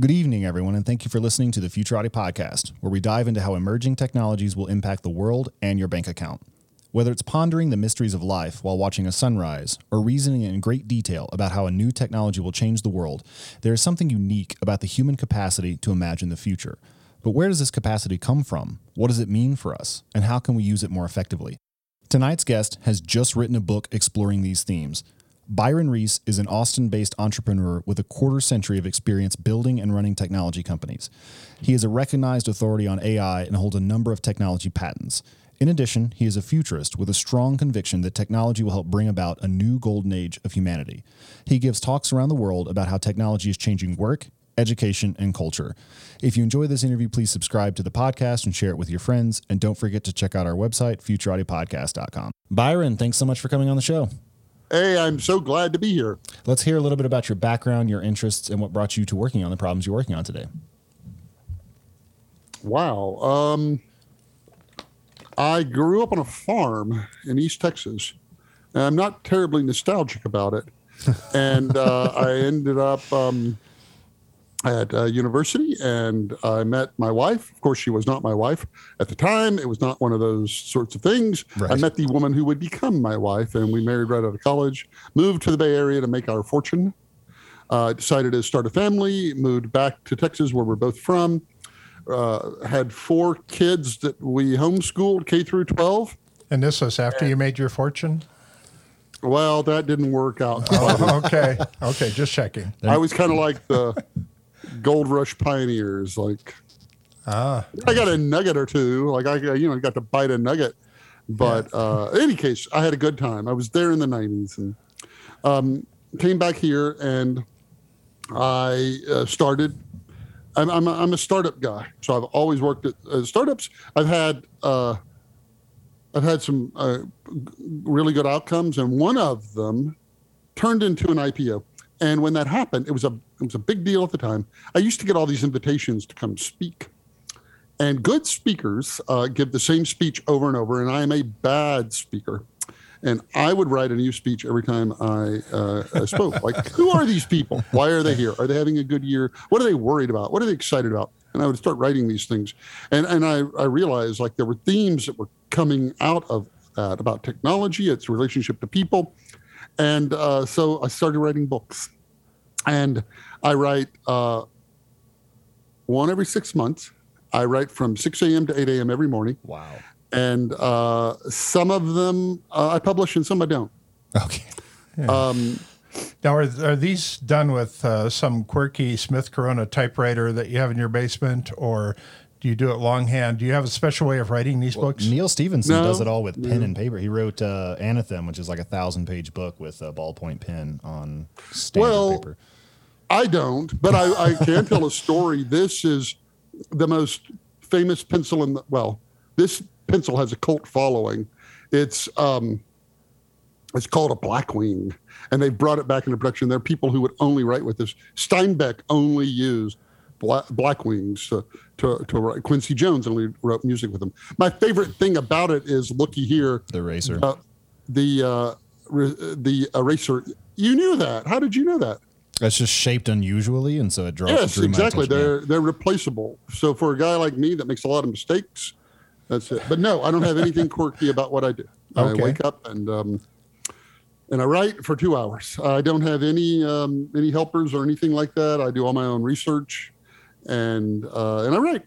Good evening, everyone, and thank you for listening to the Futurati podcast, where we dive into how emerging technologies will impact the world and your bank account. Whether it's pondering the mysteries of life while watching a sunrise or reasoning in great detail about how a new technology will change the world, there is something unique about the human capacity to imagine the future. But where does this capacity come from? What does it mean for us? And how can we use it more effectively? Tonight's guest has just written a book exploring these themes. Byron Reese is an Austin based entrepreneur with a quarter century of experience building and running technology companies. He is a recognized authority on AI and holds a number of technology patents. In addition, he is a futurist with a strong conviction that technology will help bring about a new golden age of humanity. He gives talks around the world about how technology is changing work, education, and culture. If you enjoy this interview, please subscribe to the podcast and share it with your friends. And don't forget to check out our website, futuratipodcast.com. Byron, thanks so much for coming on the show. Hey, I'm so glad to be here. Let's hear a little bit about your background, your interests, and what brought you to working on the problems you're working on today. Wow. Um, I grew up on a farm in East Texas, and I'm not terribly nostalgic about it. and uh, I ended up um, at uh, university, and I met my wife. Of course, she was not my wife at the time. It was not one of those sorts of things. Right. I met the woman who would become my wife, and we married right out of college. Moved to the Bay Area to make our fortune. Uh, decided to start a family. Moved back to Texas, where we're both from uh, had four kids that we homeschooled K through 12. And this was after you made your fortune? Well, that didn't work out. Oh, okay. Okay, just checking. I was kind of like the gold rush pioneers. Like, Ah, I got a nugget or two. Like, I you know got to bite a nugget. But uh, in any case, I had a good time. I was there in the 90s and um, came back here and I uh, started I'm, I'm, a, I'm a startup guy, so I've always worked at uh, startups. I've had uh, I've had some uh, really good outcomes, and one of them turned into an IPO. And when that happened, it was a it was a big deal at the time. I used to get all these invitations to come speak, and good speakers uh, give the same speech over and over. And I am a bad speaker and I would write a new speech every time I uh, spoke. like, who are these people? Why are they here? Are they having a good year? What are they worried about? What are they excited about? And I would start writing these things, and and I I realized like there were themes that were coming out of that about technology, its relationship to people, and uh, so I started writing books, and I write uh, one every six months. I write from 6 a.m. to 8 a.m. every morning Wow. and uh, some of them uh, I publish and some I don't. Okay. Um, now are, are these done with uh, some quirky Smith Corona typewriter that you have in your basement, or do you do it longhand? Do you have a special way of writing these books? Neal Stephenson No, does it all with pen and paper. He wrote uh, Anathem, which is like a thousand page book with a ballpoint pen on standard Well, paper. I don't, but I, I can tell a story. This is the most famous pencil in the well. This pencil has a cult following. It's um, it's called a Blackwing, and they brought it back into production. There are people who would only write with this. Steinbeck only used Bla- Blackwings to, to to write. Quincy Jones only wrote music with him. My favorite thing about it is looky here. The eraser. Uh, the uh, re- the eraser. You knew that. How did you know that? It's just shaped unusually, and so it draws. Yes, exactly. They're they're replaceable. So for a guy like me that makes a lot of mistakes, that's it. But no, I don't have anything quirky about what I do. Okay. I wake up and um, and I write for two hours. I don't have any um, any helpers or anything like that. I do all my own research, and uh, and I write.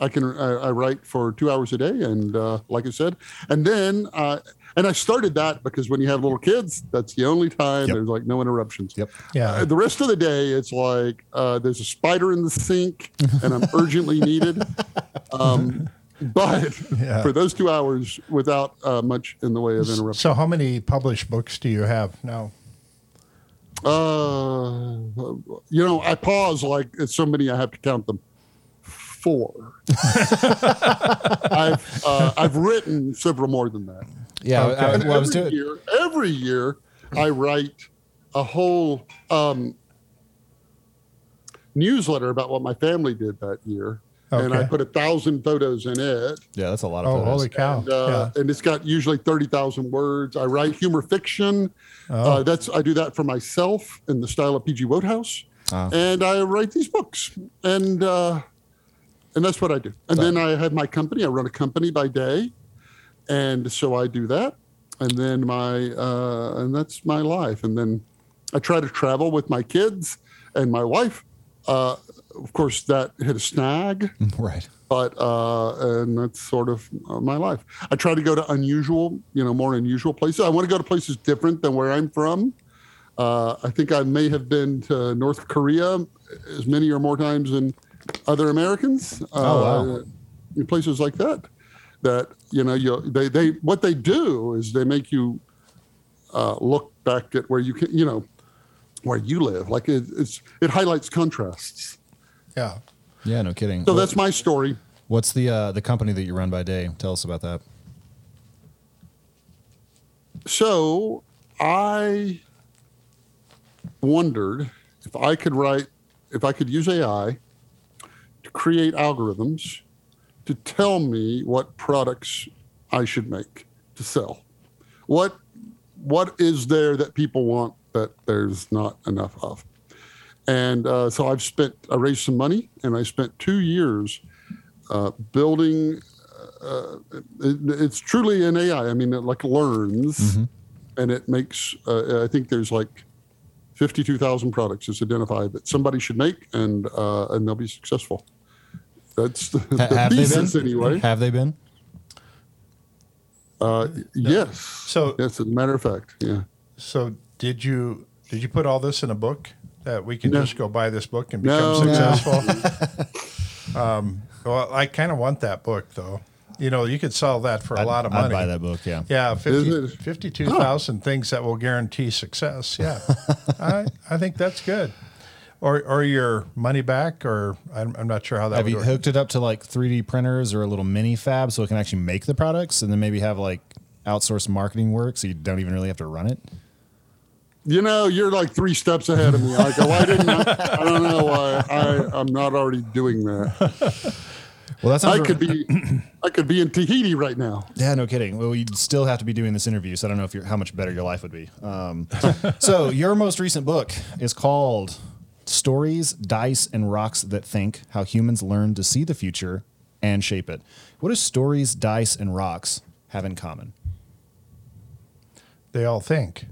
I can I, I write for two hours a day, and uh, like I said, and then uh, and I started that because when you have little kids, that's the only time Yep. there's like no interruptions. Yep. Yeah. Uh, the rest of the day, it's like uh, there's a spider in the sink, and I'm urgently needed. Um, but Yeah. for those two hours without uh, much in the way of interruption. So, how many published books do you have now? Uh, you know, I pause like it's so many I have to count them. Four. I've uh, I've written several more than that. Yeah, Okay. I, And well, I was every doing. year, every year, I write a whole um, newsletter about what my family did that year, and I put a thousand photos in it. Yeah, that's a lot of Oh, photos. holy cow! And, uh, and it's got usually 30,000 words. I write humor fiction. Oh. Uh, that's I do that for myself in the style of PG Wodehouse. Ah. And I write these books. And uh, and that's what I do. And then I have my company. I run a company by day. And so I do that. And then my uh, and that's my life. And then I try to travel with my kids and my wife. Uh, of course, that hit a snag right. but uh, and that's sort of uh, my life. I try to go to unusual, you know, more unusual places. I want to go to places different than where I'm from. Uh, I think I may have been to North Korea as many or more times than other Americans. Oh, uh, wow. In places like that, that you know, you they they what they do is they make you uh, look back at where you can, you know, where you live. Like it, it's it highlights contrasts. Yeah. Yeah, no kidding. So What- that's my story. what's the uh, the company that you run by day? Tell us about that. So I wondered if I could write, if I could use AI to create algorithms to tell me what products I should make to sell. What what is there that people want that there's not enough of? And uh, so I've spent, I raised some money, and I spent two years uh, building uh, it, it's truly an AI. I mean, it like learns, and it makes. Uh, I think there's like fifty-two thousand products it's identified that somebody should make, and uh, and they'll be successful. That's the, the have they thesis been? anyway. Have they been? Uh, yes. So- yes, as a matter of fact, yeah. So, did you did you put all this in a book that we can No. just go buy this book and become No, no. successful? um, well, I kind of want that book though. You know, you could sell that for a I'd- lot of money. I'd money. buy that book. Yeah. Yeah, 50 Is it? 52,000 things that will guarantee success. Yeah. I, I think that's good. Or, or your money back, or I'm, I'm not sure how that Have would you work. hooked it up to like 3D printers or a little mini fab so it can actually make the products and then maybe have like outsourced marketing work so you don't even really have to run it? You know, you're like three steps ahead of me. Like, why didn't I? I don't know why I, I'm not already doing that. Well, that's I could be, I could be in Tahiti right now. Yeah, no kidding. Well, you'd still have to be doing this interview, so I don't know if you're, how much better your life would be. Um, so, your most recent book is called Stories, Dice, and Rocks That Think How Humans Learn to See the Future and Shape It. What do stories, dice, and rocks have in common? They all think.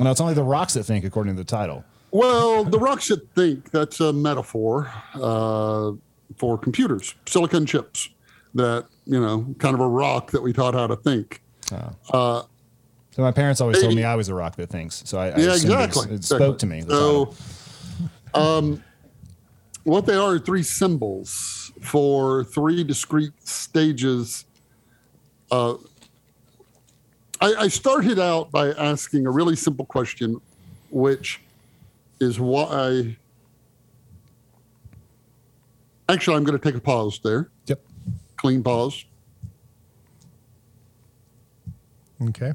No, it's only the rocks that think, according to the title. Well, the rocks that think, that's a metaphor uh, for computers, silicon chips that, you know, kind of a rock that we taught how to think. So, my parents always told me I was a rock that thinks. So, I, I yeah, assumed it was- exactly. It, spoke exactly. to me. So, um, what they are are three symbols for three discrete stages. Uh, I, I started out by asking a really simple question, which is why. Actually, I'm going to take a pause there. Yep. Clean pause. Okay.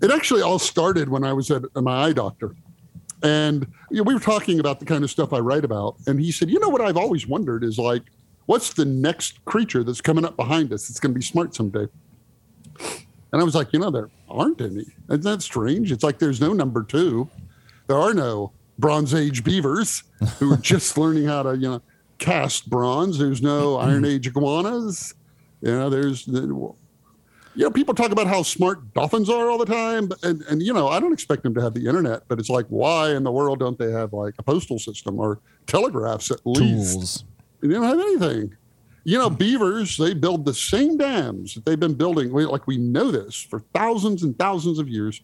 It actually all started when I was at my eye doctor. And you know, we were talking about the kind of stuff I write about. And he said, You know what I've always wondered is like, what's the next creature that's coming up behind us that's going to be smart someday? And I was like, You know, there aren't any. Isn't that strange? It's like there's no number two. There are no Bronze Age beavers who are just learning how to, you know, cast bronze. There's no Iron Age iguanas. You know, there's you know, people talk about how smart dolphins are all the time, and and you know, I don't expect them to have the internet, but it's like, why in the world don't they have like a postal system or telegraphs at least? Tools. They don't have anything. You know, beavers they build the same dams that they've been building. We, like we know this for thousands and thousands of years,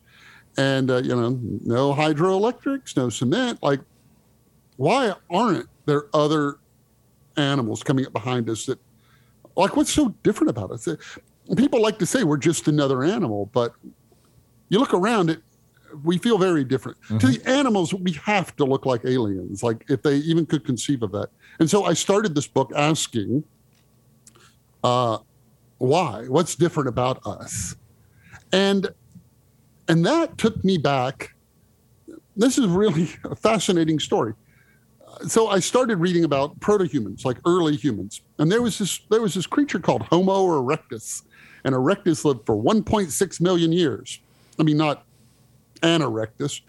and uh, you know, no hydroelectrics, no cement. Like, why aren't there other animals coming up behind us that, like, what's so different about us? People like to say we're just another animal, but you look around it, we feel very different. Mm-hmm. To the animals, we have to look like aliens, like if they even could conceive of that. And so I started this book asking, uh, why? What's different about us? And and that took me back. This is really a fascinating story. So I started reading about proto-humans, like early humans, and there was this there was this creature called Homo erectus, and erectus lived for 1.6 million years. I mean, not an erectus.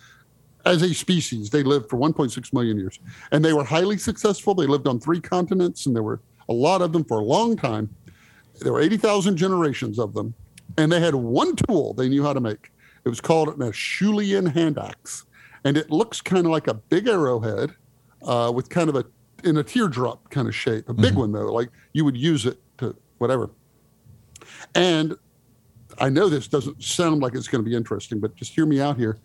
As a species, they lived for 1.6 million years, and they were highly successful. They lived on three continents, and there were a lot of them for a long time. There were 80,000 generations of them, and they had one tool they knew how to make. It was called an Acheulean hand axe, and it looks kind of like a big arrowhead uh, with kind of a in a teardrop kind of shape, a big mm-hmm. one though, like you would use it to whatever. And I know this doesn't sound like it's going to be interesting, but just hear me out here.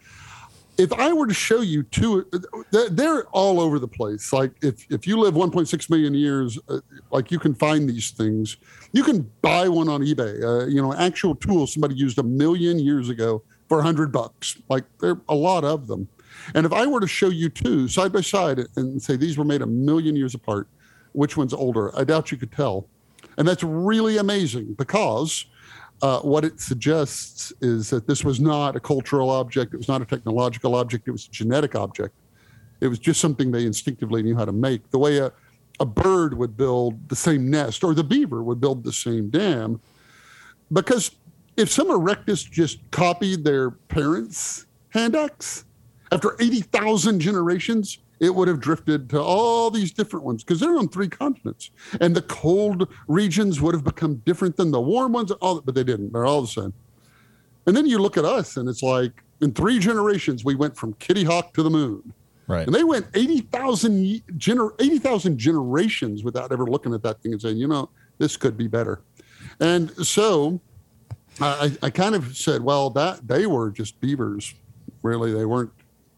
If I were to show you two, they're all over the place. Like if, if you live 1.6 million years, uh, like you can find these things. You can buy one on eBay. Uh, you know, actual tool somebody used a million years ago for hundred bucks. Like there are a lot of them. And if I were to show you two side by side and say these were made a million years apart, which one's older? I doubt you could tell. And that's really amazing because uh, what it suggests is that this was not a cultural object, it was not a technological object, it was a genetic object. It was just something they instinctively knew how to make. The way a, a bird would build the same nest or the beaver would build the same dam. Because if some erectus just copied their parents' hand axe after 80,000 generations, it would have drifted to all these different ones because they're on three continents. And the cold regions would have become different than the warm ones, all, but they didn't. They're all the same. And then you look at us and it's like in three generations, we went from Kitty Hawk to the moon. Right. And they went 80,000 gener- 80, generations without ever looking at that thing and saying, you know, this could be better. And so I, I kind of said, well, that they were just beavers. Really, they weren't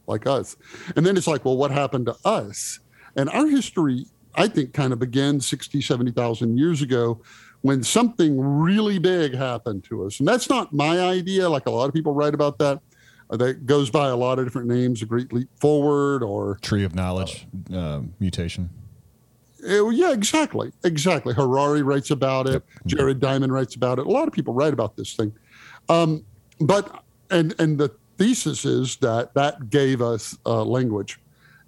like us. And then it's like, well, what happened to us? And our history, I think, kind of began 60, 70,000 years ago when something really big happened to us. And that's not my idea. Like a lot of people write about that. Uh, that goes by a lot of different names, a great leap forward or tree of knowledge uh, mutation. It, yeah, exactly. Exactly. Harari writes about it. Yep. Jared Diamond writes about it. A lot of people write about this thing. Um, but, and, and the thesis is that that gave us uh, language.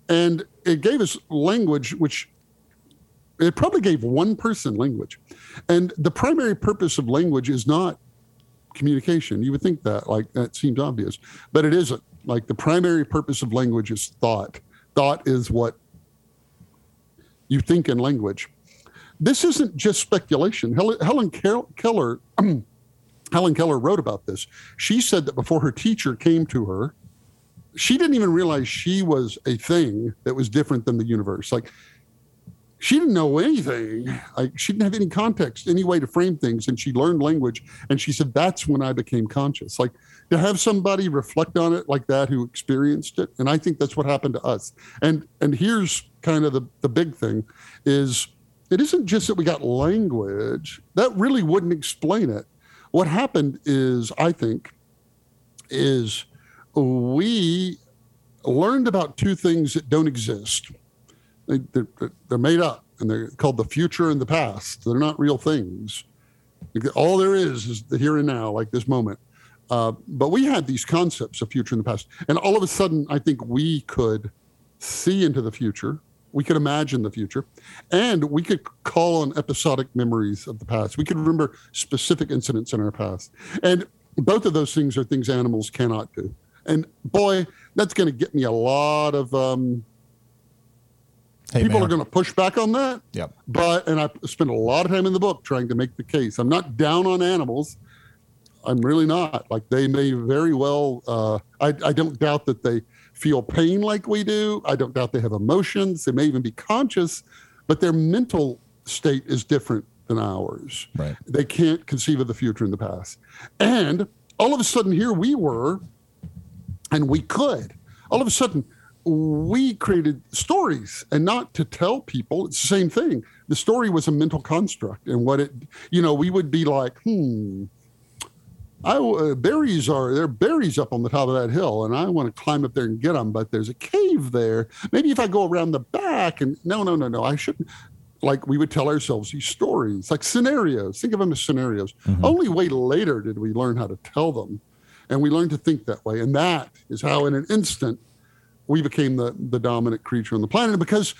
And it gave us language which it probably gave one person language. And the primary purpose of language is not communication. You would think that, like, that seems obvious, but it isn't. Like, the primary purpose of language is thought. Thought is what you think in language. This isn't just speculation. Helen, Helen Keller Helen Keller wrote about this. She said that before her teacher came to her, she didn't even realize she was a thing that was different than the universe. Like she didn't know anything. Like she didn't have any context, any way to frame things. And she learned language. And she said, that's when I became conscious. Like to have somebody reflect on it like that who experienced it. And I think that's what happened to us. And and here's kind of the, the big thing is it isn't just that we got language. That really wouldn't explain it what happened is, I think, is we learned about two things that don't exist. They, are they're made up and they're called the future and the past. They're not real things. All there is is the here and now, like this moment. Uh, but we had these concepts of future and the past. And all of a sudden, I think we could see into the future we could imagine the future, and we could call on episodic memories of the past. We could remember specific incidents in our past. And both of those things are things animals cannot do. And boy, that's going to get me a lot of um, hey, people man. are going to push back on that. Yep. But and I spend a lot of time in the book trying to make the case. I'm not down on animals. I'm really not. Like they may very well. Uh, I, I don't doubt that they feel pain like we do. I don't doubt they have emotions. They may even be conscious, but their mental state is different than ours. Right. They can't conceive of the future in the past. And all of a sudden, here we were, and we could. All of a sudden, we created stories and not to tell people. It's the same thing. The story was a mental construct, and what it, you know, we would be like, hmm, I uh, berries are there are berries up on the top of that hill, and I want to climb up there and get them. But there's a cave there. Maybe if I go around the back, and no, no, no, no, I shouldn't. Like we would tell ourselves these stories, like scenarios. Think of them as scenarios. Mhm. Only way later did we learn how to tell them, and we learned to think that way. And that is how, in an instant, we became the the dominant creature on the planet. Because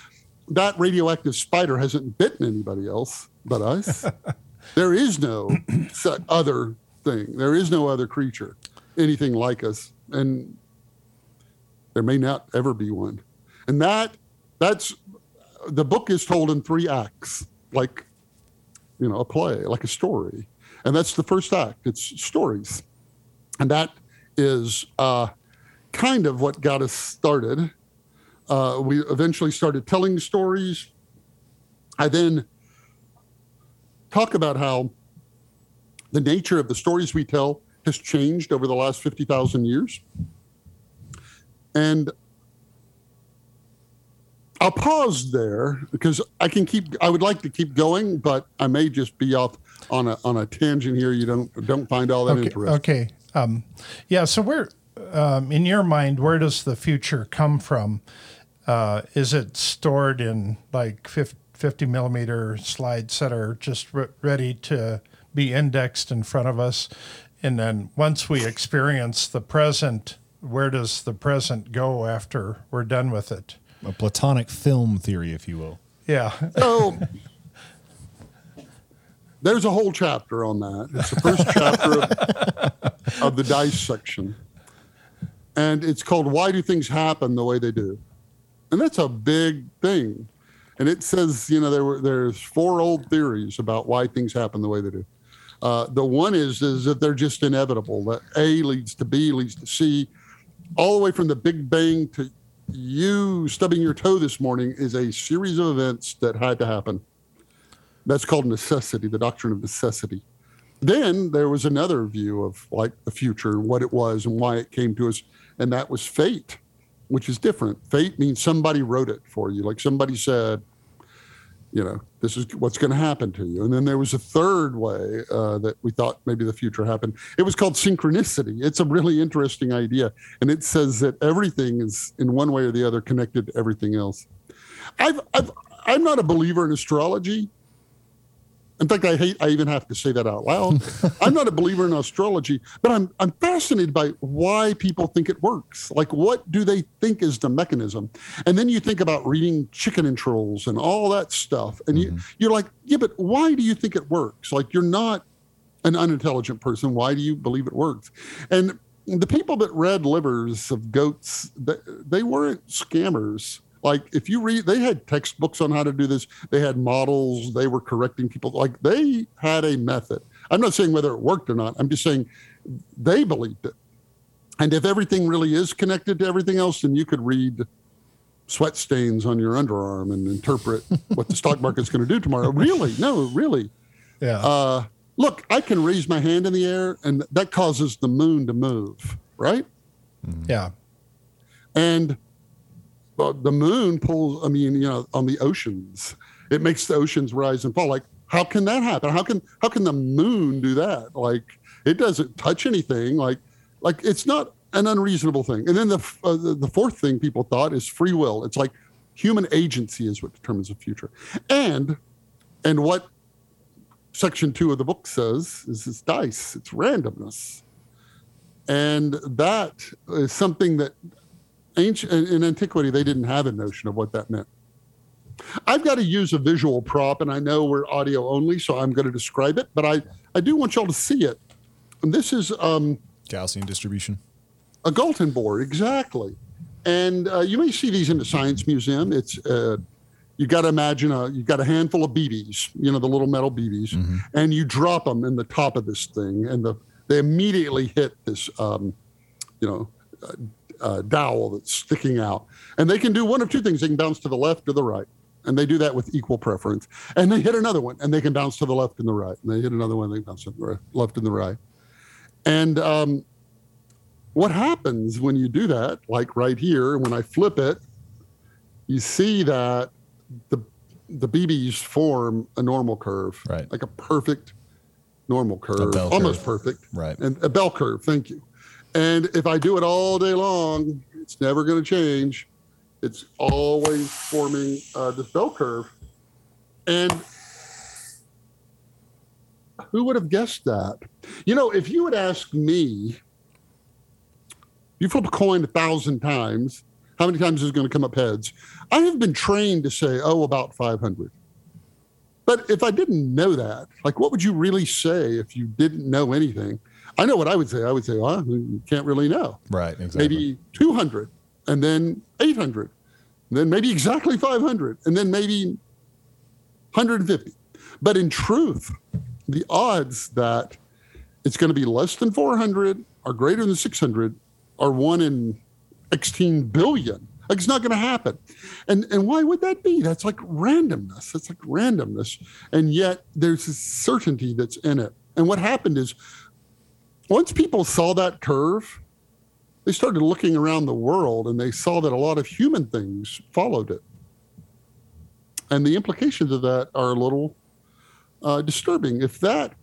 that radioactive spider hasn't bitten anybody else but us, there is no other thing. There is no other creature, anything like us, and there may not ever be one. And that that's the book is told in three acts, like you know, a play, like a story. And that's the first act. It's stories. And that is uh, kind of what got us started. Uh, we eventually started telling stories. I then talk about how the nature of the stories we tell has changed over the last 50,000 years. And I'll pause there because I can keep I would like to keep going, but I may just be off on a on a tangent here you don't don't find all that Okay. interesting. Okay. Um, yeah. So where, um, in your mind, where does the future come from? Uh, is it stored in like 50, 50 millimeter slides that are just re- ready to be indexed in front of us? And then once we experience the present, where does the present go after we're done with it? A platonic film theory, if you will. Yeah. So there's a whole chapter on that. It's the first chapter of, of the dice section. And it's called Why Do Things Happen the Way They Do? And that's a big thing. And it says, you know, there were there's four old theories about why things happen the way they do. Uh, the one is is that they're just inevitable. That A leads to B leads to C, all the way from the Big Bang to you stubbing your toe this morning is a series of events that had to happen. That's called necessity, the doctrine of necessity. Then there was another view of like the future what it was and why it came to us, and that was fate, which is different. Fate means somebody wrote it for you, like somebody said, you know, this is what's going to happen to you. And then there was a third way uh, that we thought maybe the future happened. It was called synchronicity. It's a really interesting idea, and it says that everything is in one way or the other connected to everything else. I've, I've I'm not a believer in astrology. In fact, I hate I even have to say that out loud. I'm not a believer in astrology, but I'm I'm fascinated by why people think it works. Like what do they think is the mechanism? And then you think about reading chicken and trolls and all that stuff. And you mm-hmm. you're like, yeah, but why do you think it works? Like you're not an unintelligent person. Why do you believe it works? And the people that read livers of goats, they, they weren't scammers. Like if you read, they had textbooks on how to do this. They had models. They were correcting people. Like they had a method. I'm not saying whether it worked or not. I'm just saying they believed it. And if everything really is connected to everything else, then you could read sweat stains on your underarm and interpret what the stock market's going to do tomorrow. Really? No, really. Yeah. Uh, look, I can raise my hand in the air, and that causes the moon to move, right? yeah. And uh, the moon pulls. I mean, you know, on the oceans, it makes the oceans rise and fall. Like, how can that happen? How can how can the moon do that? Like, it doesn't touch anything. Like, like it's not an unreasonable thing. And then the uh, the, the fourth thing people thought is free will. It's like human agency is what determines the future, and and what section two of the book says is it's dice. It's randomness, and that is something that ancient in antiquity they didn't have a notion of what that meant. I've got to use a visual prop and i know we're audio only so i'm going to describe it but i i do want y'all to see it. And this is um, Gaussian distribution. a Galton board exactly. And uh, you may see these in the science museum. It's uh, you got to imagine a you got a handful of bb's you know the little metal bb's and you drop them in the top of this thing and the they immediately hit this um, you know uh, uh, dowel that's sticking out and they can do one of two things they can bounce to the left or the right and they do that with equal preference and they hit another one and they can bounce to the left and the right and they hit another one and they bounce to the right, left and the right and um, what happens when you do that, like right here, when I flip it, you see that the the BBs form a normal curve, Right. like a perfect normal curve, almost curve. perfect, Right. and a bell curve. Thank you. And if I do it all day long, it's never going to change. It's always forming uh, this bell curve. And who would have guessed that? You know, if you would ask me, you flip a coin a thousand times, how many times is it going to come up heads? I have been trained to say, oh, about 500. But if I didn't know that, like, what would you really say if you didn't know anything? I know what I would say. I would say, well, you can't really know. Right. Exactly. Maybe 200, and then 800, and then maybe exactly 500, and then maybe 150. But in truth, the odds that it's going to be less than 400 or greater than 600 are one in 16 billion. Like it's not going to happen. And and why would that be? That's like randomness. That's like randomness. And yet there's this certainty that's in it. And what happened is once people saw that curve, they started looking around the world and they saw that a lot of human things followed it. And the implications of that are a little uh, disturbing. If that,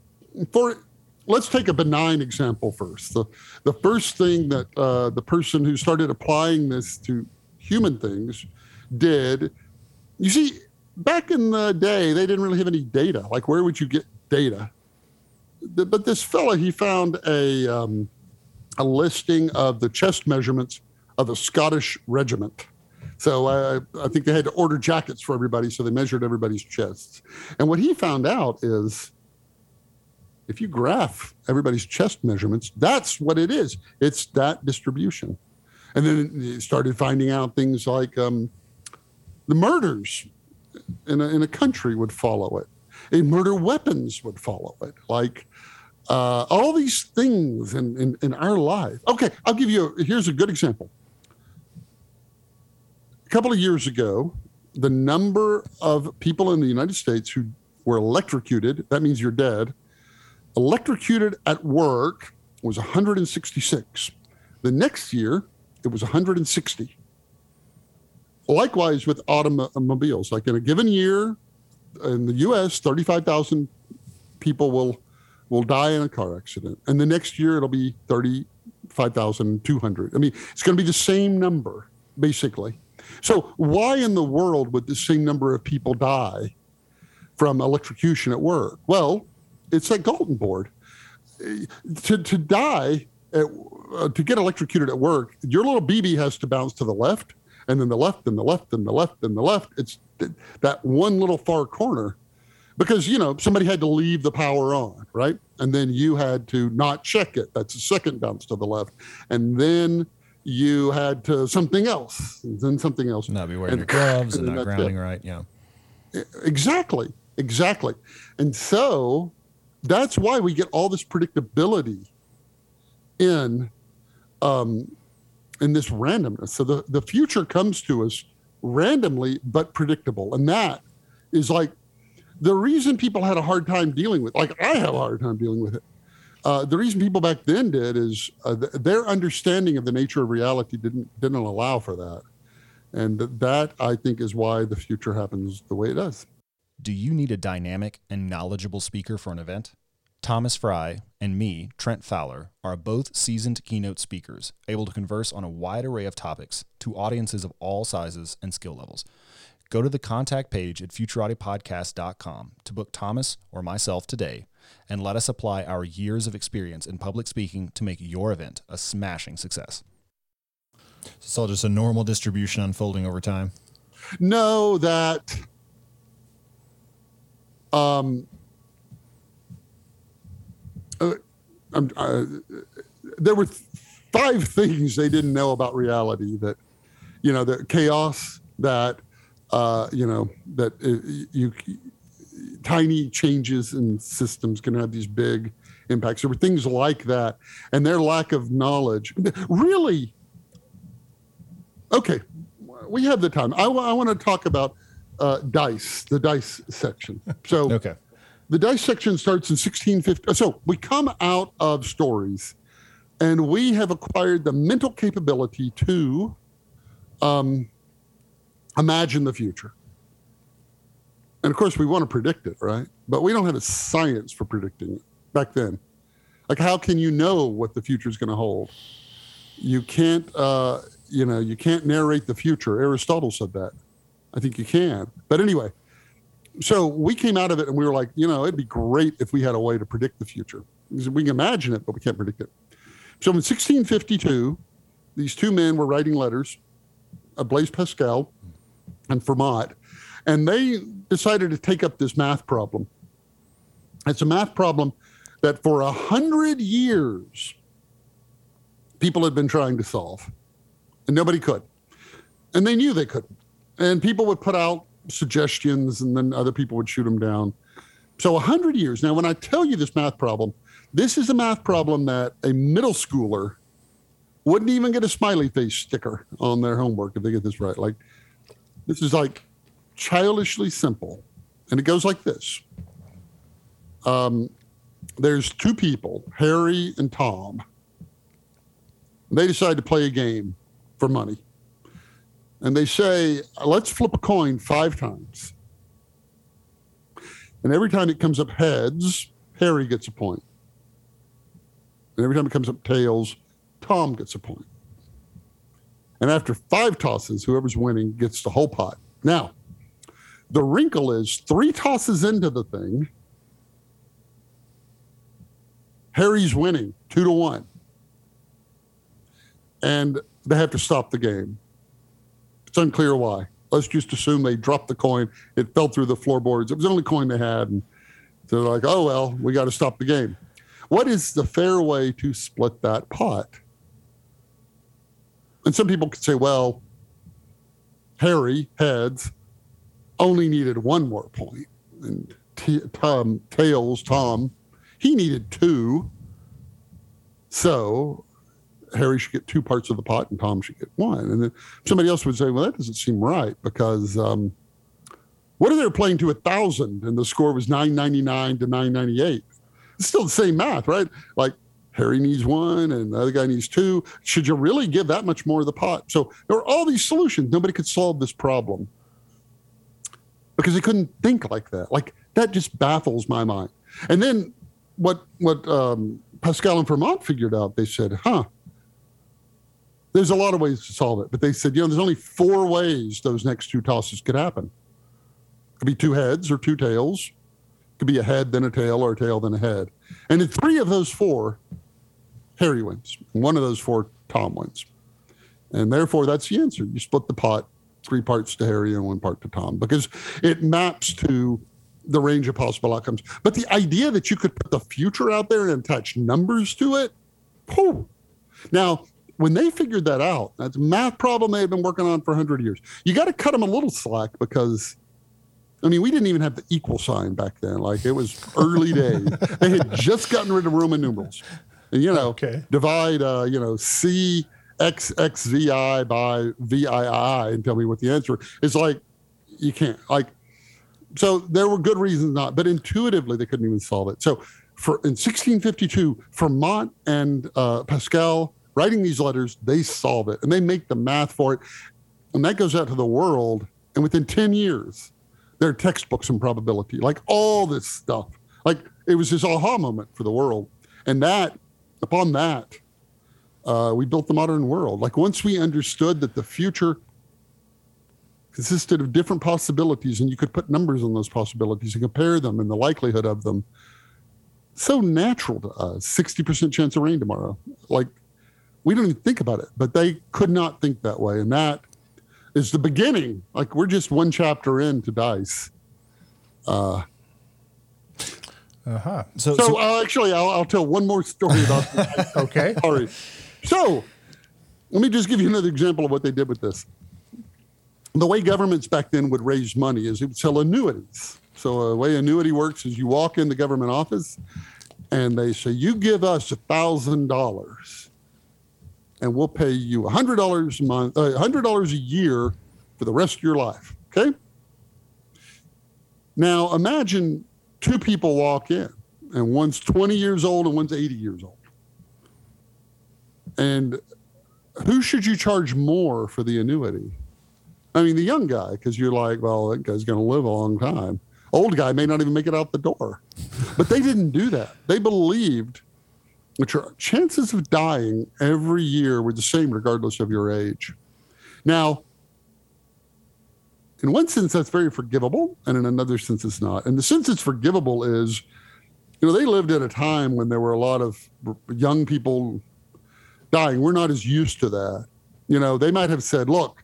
for let's take a benign example first. The, the first thing that uh, the person who started applying this to human things did, you see, back in the day, they didn't really have any data. Like, where would you get data? But this fella, he found a, um, a listing of the chest measurements of a Scottish regiment. So I, I think they had to order jackets for everybody, so they measured everybody's chests. And what he found out is if you graph everybody's chest measurements, that's what it is. It's that distribution. And then he started finding out things like um, the murders in a, in a country would follow it, and murder weapons would follow it, like uh, all these things in, in, in our life. Okay, I'll give you, a, here's a good example. A couple of years ago, the number of people in the United States who were electrocuted, that means you're dead, electrocuted at work was 166. The next year, it was 160. Likewise with automobiles, like in a given year in the US, 35,000 people will will die in a car accident. And the next year it'll be 35,200. I mean, it's going to be the same number basically. So why in the world would the same number of people die from electrocution at work? Well, it's that Galton board. To, to die, at, uh, to get electrocuted at work, your little BB has to bounce to the left, and then the left, and the left, and the left, and the left. It's th- that one little far corner because, you know, somebody had to leave the power on, right? And then you had to not check it. That's the second bounce to the left. And then you had to something else, and then something else. not be wearing And- your gloves and and not grounding it. right. Yeah. Exactly. Exactly. And so that's why we get all this predictability in um, in this randomness. So the, the future comes to us randomly but predictable. And that is like the reason people had a hard time dealing with like I have a hard time dealing with it. Uh, the reason people back then did is uh, th- their understanding of the nature of reality didn't didn't allow for that. And that I think is why the future happens the way it does. Do you need a dynamic and knowledgeable speaker for an event? Thomas Frey and me, Trent Fowler, are both seasoned keynote speakers, able to converse on a wide array of topics to audiences of all sizes and skill levels. Go to the contact page at futuratipodcast.com to book Thomas or myself today and let us apply our years of experience in public speaking to make your event a smashing success. It's all just a normal distribution unfolding over time. know that um, uh, uh, there were five things they didn't know about reality that you know the chaos that uh, you know that uh, you tiny changes in systems can have these big impacts. There were things like that and their lack of knowledge. Really? Okay we have the time. I, want to talk about uh, dice the dice section. So Okay. the dice section starts in 1650 so we come out of stories and we have acquired the mental capability to um, imagine the future. And of course, we want to predict it, right? But we don't have a science for predicting it back then. Like, how can you know what the future is going to hold? You can't, uh, you know, you can't narrate the future. Aristotle said that. I think you can. But anyway, so we came out of it and we were like, you know, it'd be great if we had a way to predict the future. We can imagine it, but we can't predict it. So in 1652, these two men were writing letters, Blaise Pascal and Fermat, and they decided to take up this math problem. It's a math problem that for a hundred years people had been trying to solve, and nobody could, and they knew they couldn't. And people would put out suggestions, and then other people would shoot them down. So a hundred years. Now, when I tell you this math problem, this is a math problem that a middle schooler wouldn't even get a smiley face sticker on their homework if they get this right. Like, this is like childishly simple. And it goes like this um, There's two people, Harry and Tom. They decide to play a game for money. And they say, let's flip a coin five times. And every time it comes up heads, Harry gets a point. And every time it comes up tails, Tom gets a point. And after five tosses, whoever's winning gets the whole pot. Now, the wrinkle is three tosses into the thing, Harry's winning two to one. And they have to stop the game. It's unclear why. Let's just assume they dropped the coin. It fell through the floorboards. It was the only coin they had. And they're like, oh, well, we got to stop the game. What is the fair way to split that pot? And some people could say, well, Harry, heads, only needed one more. And T- Tom, Tails, Tom, he needed two. So Harry should get two parts of the pot and Tom should get one. And then somebody else would say, well, that doesn't seem right because um, what if they were playing to a thousand and the score was 999 to 998? It's still the same math, right? Like Harry needs one and the other guy needs two. Should you really give that much more of the pot? So there were all these solutions. Nobody could solve this problem because they couldn't think like that. Like that just baffles my mind. And then what what um, Pascal and Fermat figured out, they said, huh, there's a lot of ways to solve it. But they said, you know, there's only four ways those next two tosses could happen. It could be two heads or two tails. It could be a head, then a tail, or a tail, then a head. And in three of those four, Harry wins. One of those four, Tom wins. And therefore, that's the answer. You split the pot three parts to Harry and one part to Tom because it maps to the range of possible outcomes. But the idea that you could put the future out there and attach numbers to it, whew. Now, when they figured that out, that's a math problem they've been working on for 100 years. You got to cut them a little slack because, I mean, we didn't even have the equal sign back then. Like it was early days. they had just gotten rid of Roman numerals. You know, Okay. divide, uh, you know, C X X V I by V I I and tell me what the answer is. Like, you can't. Like, so there were good reasons not, but intuitively they couldn't even solve it. So for in 1652, Fermat and uh, Pascal writing these letters, they solve it and they make the math for it, and that goes out to the world. And within 10 years, there are textbooks in probability, like all this stuff. Like it was this aha moment for the world, and that upon that, uh, we built the modern world. Like once we understood that the future consisted of different possibilities and you could put numbers on those possibilities and compare them and the likelihood of them so natural to us. 60% chance of rain tomorrow. Like we don't even think about it but they could not think that way. And that is the beginning. Like we're just one chapter into dice. Uh, Uh-huh. So, so so uh, actually I'll, I'll tell one more story about this. Okay. Sorry. So let me just give you another example of what they did with this. The way governments back then would raise money is it would sell annuities. So the way annuity works is you walk in the government office and they say, you give us a thousand dollars and we'll pay you a hundred dollars a month, a hundred dollars a year for the rest of your life. Okay. Now imagine two people walk in and one's 20 years old and one's 80 years old. And who should you charge more for the annuity? I mean, the young guy, because you're like, well, that guy's going to live a long time. Old guy may not even make it out the door. But they didn't do that. They believed that your chances of dying every year were the same regardless of your age. Now, in one sense, that's very forgivable, and in another sense, it's not. And the sense it's forgivable is, you know, they lived at a time when there were a lot of young people dying. We're not as used to that. You know, they might have said, look,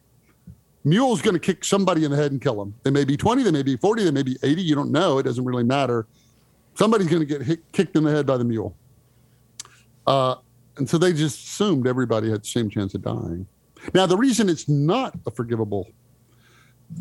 mule's going to kick somebody in the head and kill them. They may be 20, they may be 40, they may be 80. You don't know. It doesn't really matter. Somebody's going to get hit, kicked in the head by the mule. Uh, and so they just assumed everybody had the same chance of dying. Now, the reason it's not a forgivable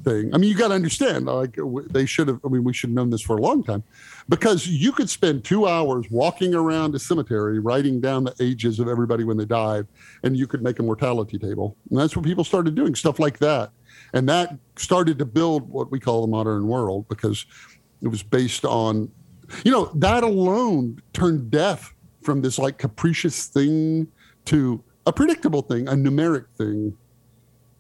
thing. I mean, you got to understand, like they should have. I mean, we should have known this for a long time, because you could spend two hours walking around a cemetery, writing down the ages of everybody when they died, and you could make a mortality table. And that's what people started doing, stuff like that, and that started to build what we call the modern world because it was based on, you know, that alone turned death from this like capricious thing to a predictable thing, a numeric thing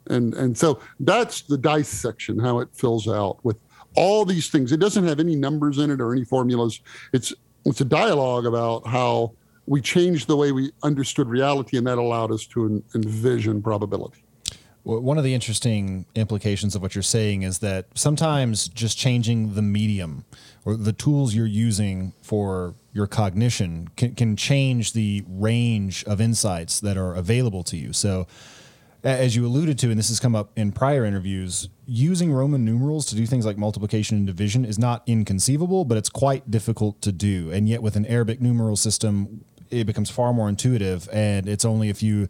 and and so that's the dice section how it fills out with all these things. It doesn't have any numbers in it or any formulas. It's it's a dialogue about how we changed the way we understood reality and that allowed us to envision probability. One of the interesting implications of what you're saying is that sometimes just changing the medium or the tools you're using for your cognition can, can change the range of insights that are available to you. So, as you alluded to, and this has come up in prior interviews, using Roman numerals to do things like multiplication and division is not inconceivable, but it's quite difficult to do. And yet, with an Arabic numeral system, it becomes far more intuitive, and it's only a few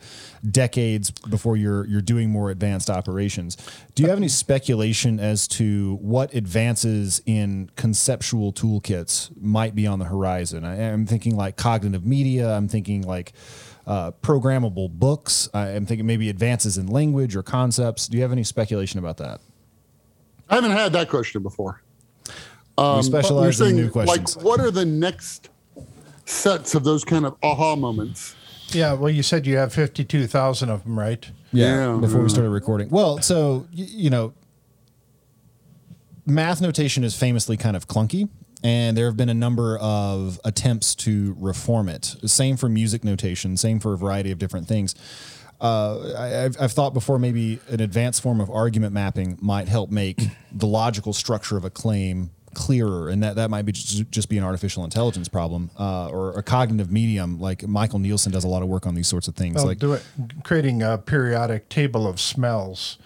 decades before you're you're doing more advanced operations. Do you have any speculation as to what advances in conceptual toolkits might be on the horizon? I, am thinking like cognitive media. I'm thinking like uh, programmable books. I'm thinking maybe advances in language or concepts. Do you have any speculation about that? I haven't had that question before. Um, we specialize in new questions. Like, what are the next sets of those kind of aha moments? Yeah, well, you said you have 52,000 of them, right? Yeah, yeah, before we started recording. Well, so, you know, math notation is famously kind of clunky and there have been a number of attempts to reform it. Same for music notation, same for a variety of different things. Uh, I, have I've thought before maybe an advanced form of argument mapping might help make the logical structure of a claim clearer, and that, that might be just, just be an artificial intelligence problem uh, or a cognitive medium. Like Michael Nielsen does a lot of work on these sorts of things. Well, like it, creating a periodic table of smells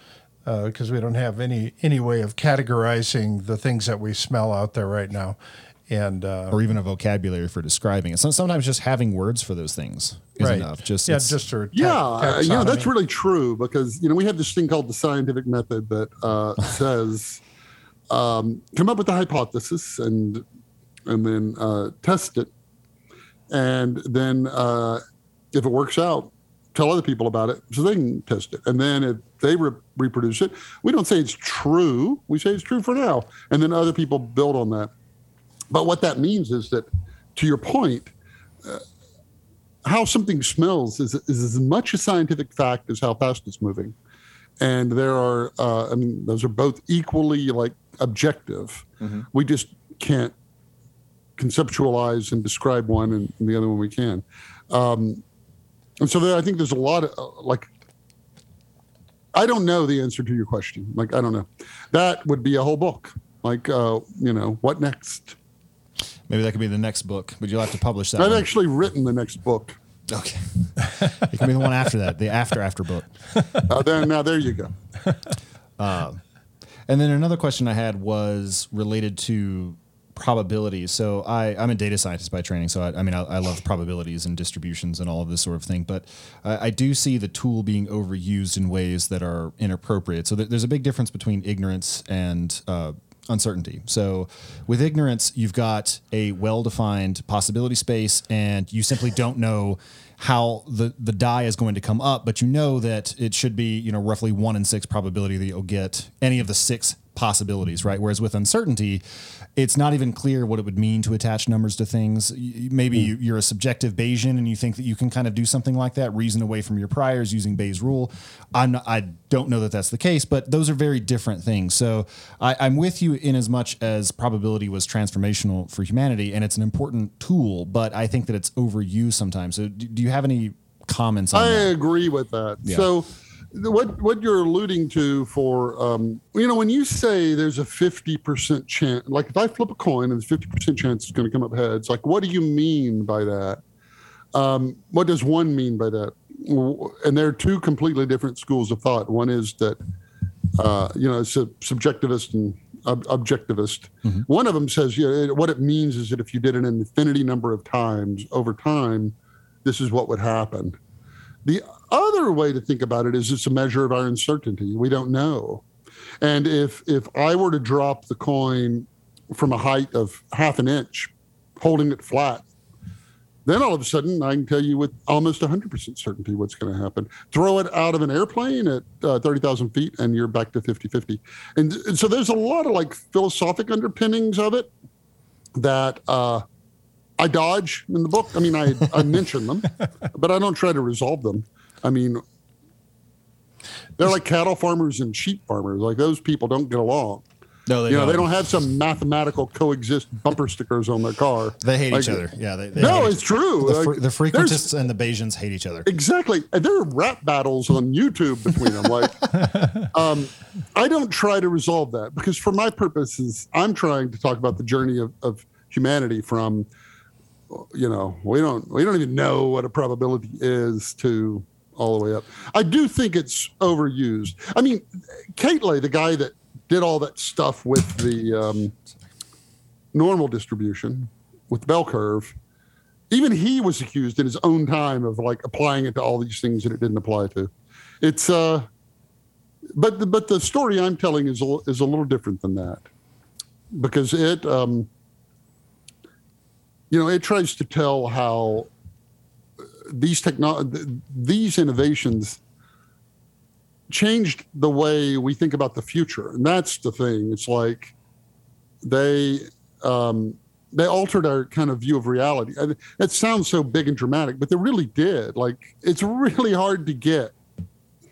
because uh, we don't have any any way of categorizing the things that we smell out there right now, and uh, or even a vocabulary for describing it. So sometimes just having words for those things is right. enough. Just yeah, just for ta- yeah, you know that's really true because you know we have this thing called the scientific method that uh, says um, come up with a hypothesis and and then uh, test it, and then uh, if it works out, tell other people about it so they can test it. And then if they re- reproduce it, we don't say it's true. We say it's true for now. And then other people build on that. But what that means is that, to your point, uh, how something smells is, is as much a scientific fact as how fast it's moving. And there are, uh, I mean, those are both equally like objective. Mm-hmm. We just can't conceptualize and describe one, and, and the other one we can. Um, and so there, I think there's a lot of uh, like, I don't know the answer to your question. Like, I don't know. That would be a whole book. Like, uh, you know, what next? Maybe that could be the next book, but you'll have to publish that. I've one. actually written the next book. Okay. it can be the one after that, the after after book. Uh, then now there you go. Uh, and then another question I had was related to probabilities. So I, I'm a data scientist by training. So I, I mean, I, I, love probabilities and distributions and all of this sort of thing. But I, I do see the tool being overused in ways that are inappropriate. So th- there's a big difference between ignorance and uh, uncertainty. So with ignorance, you've got a well-defined possibility space, and you simply don't know how the the die is going to come up, but you know that it should be you know roughly one in six probability that you'll get any of the six possibilities, right? Whereas with uncertainty, it's not even clear what it would mean to attach numbers to things. Maybe mm. you're a subjective Bayesian and you think that you can kind of do something like that, reason away from your priors using Bayes' rule. I'm not, I don't know that that's the case, but those are very different things. So I, I'm with you in as much as probability was transformational for humanity and it's an important tool, but I think that it's overused sometimes. So do you have any comments on that? I that? agree with that. Yeah. So what what you're alluding to for um, you know when you say there's a 50% chance like if i flip a coin and there's 50% chance it's going to come up heads like what do you mean by that? Um, what does one mean by that? And there are two completely different schools of thought. One is that uh, you know it's a subjectivist and ob- objectivist. Mm-hmm. one of them says you know, what it means is that if you did an infinity number of times over time this is what would happen. The other way to think about it is it's a measure of our uncertainty. We don't know. And if if I were to drop the coin from a height of half an inch, holding it flat, then all of a sudden I can tell you with almost 100% certainty what's going to happen. Throw it out of an airplane at uh, 30,000 feet and you're back to 50 50. And, and, so there's a lot of like philosophic underpinnings of it that uh, I dodge in the book. I mean, I, I mention them, but I don't try to resolve them. I mean, they're like cattle farmers and sheep farmers. Like those people don't get along. No, they you know, don't. they don't have some mathematical coexist bumper stickers on their car. They hate like, each other. Yeah, they, they no, it's true. The, fr- the frequentists and the Bayesians hate each other. Exactly. There are rap battles on YouTube between them. Like, um, I don't try to resolve that because, for my purposes, I'm trying to talk about the journey of, of humanity from, you know, we don't we don't even know what a probability is to all the way up. I do think it's overused. I mean, Quetelet, the guy that did all that stuff with the um, normal distribution, with the bell curve, even he was accused in his own time of like applying it to all these things that it didn't apply to. It's uh, but the, but the story I'm telling is a, is a little different than that because it um, you know it tries to tell how these techno- these innovations changed the way we think about the future, and that's the thing. It's like they um, they altered our kind of view of reality. It sounds so big and dramatic, but they really did. Like it's really hard to get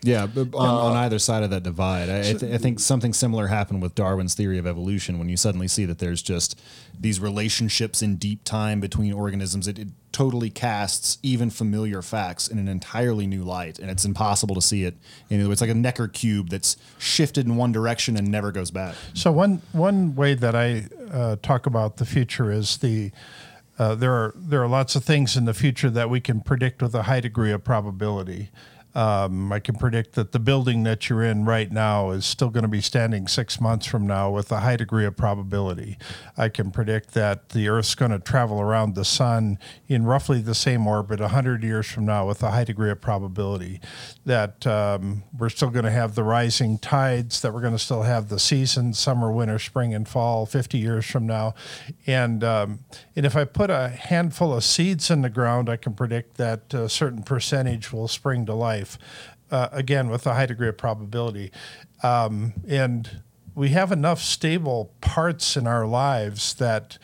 yeah, on, uh, on, either side of that divide, I, I, th- I, think something similar happened with Darwin's theory of evolution. When you suddenly see that there's just these relationships in deep time between organisms, it, it, totally casts even familiar facts in an entirely new light, and it's impossible to see it. You know, it's like a Necker cube that's shifted in one direction and never goes back. So one one way that I uh, talk about the future is the uh, there are there are lots of things in the future that we can predict with a high degree of probability. Um, I can predict that the building that you're in right now is still going to be standing six months from now with a high degree of probability. I can predict that the Earth's going to travel around the sun in roughly the same orbit 100 years from now with a high degree of probability. That um, we're still going to have the rising tides, that we're going to still have the seasons summer, winter, spring, and fall 50 years from now. And, um, and if I put a handful of seeds in the ground, I can predict that a certain percentage will spring to life life, uh, again, with a high degree of probability. Um, and we have enough stable parts in our lives that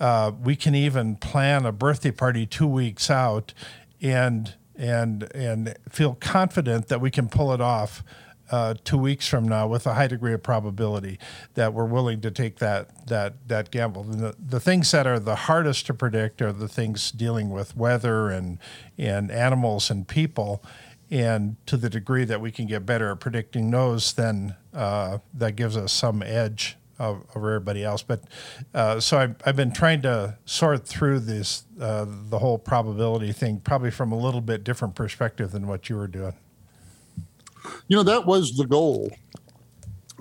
uh, we can even plan a birthday party two weeks out and and and feel confident that we can pull it off uh, two weeks from now with a high degree of probability that we're willing to take that that that gamble. And The, the things that are the hardest to predict are the things dealing with weather and and animals and people, and to the degree that we can get better at predicting those, then uh, that gives us some edge of everybody else. But uh, so I've, I've, been trying to sort through this uh, the whole probability thing, probably from a little bit different perspective than what you were doing. You know, that was the goal.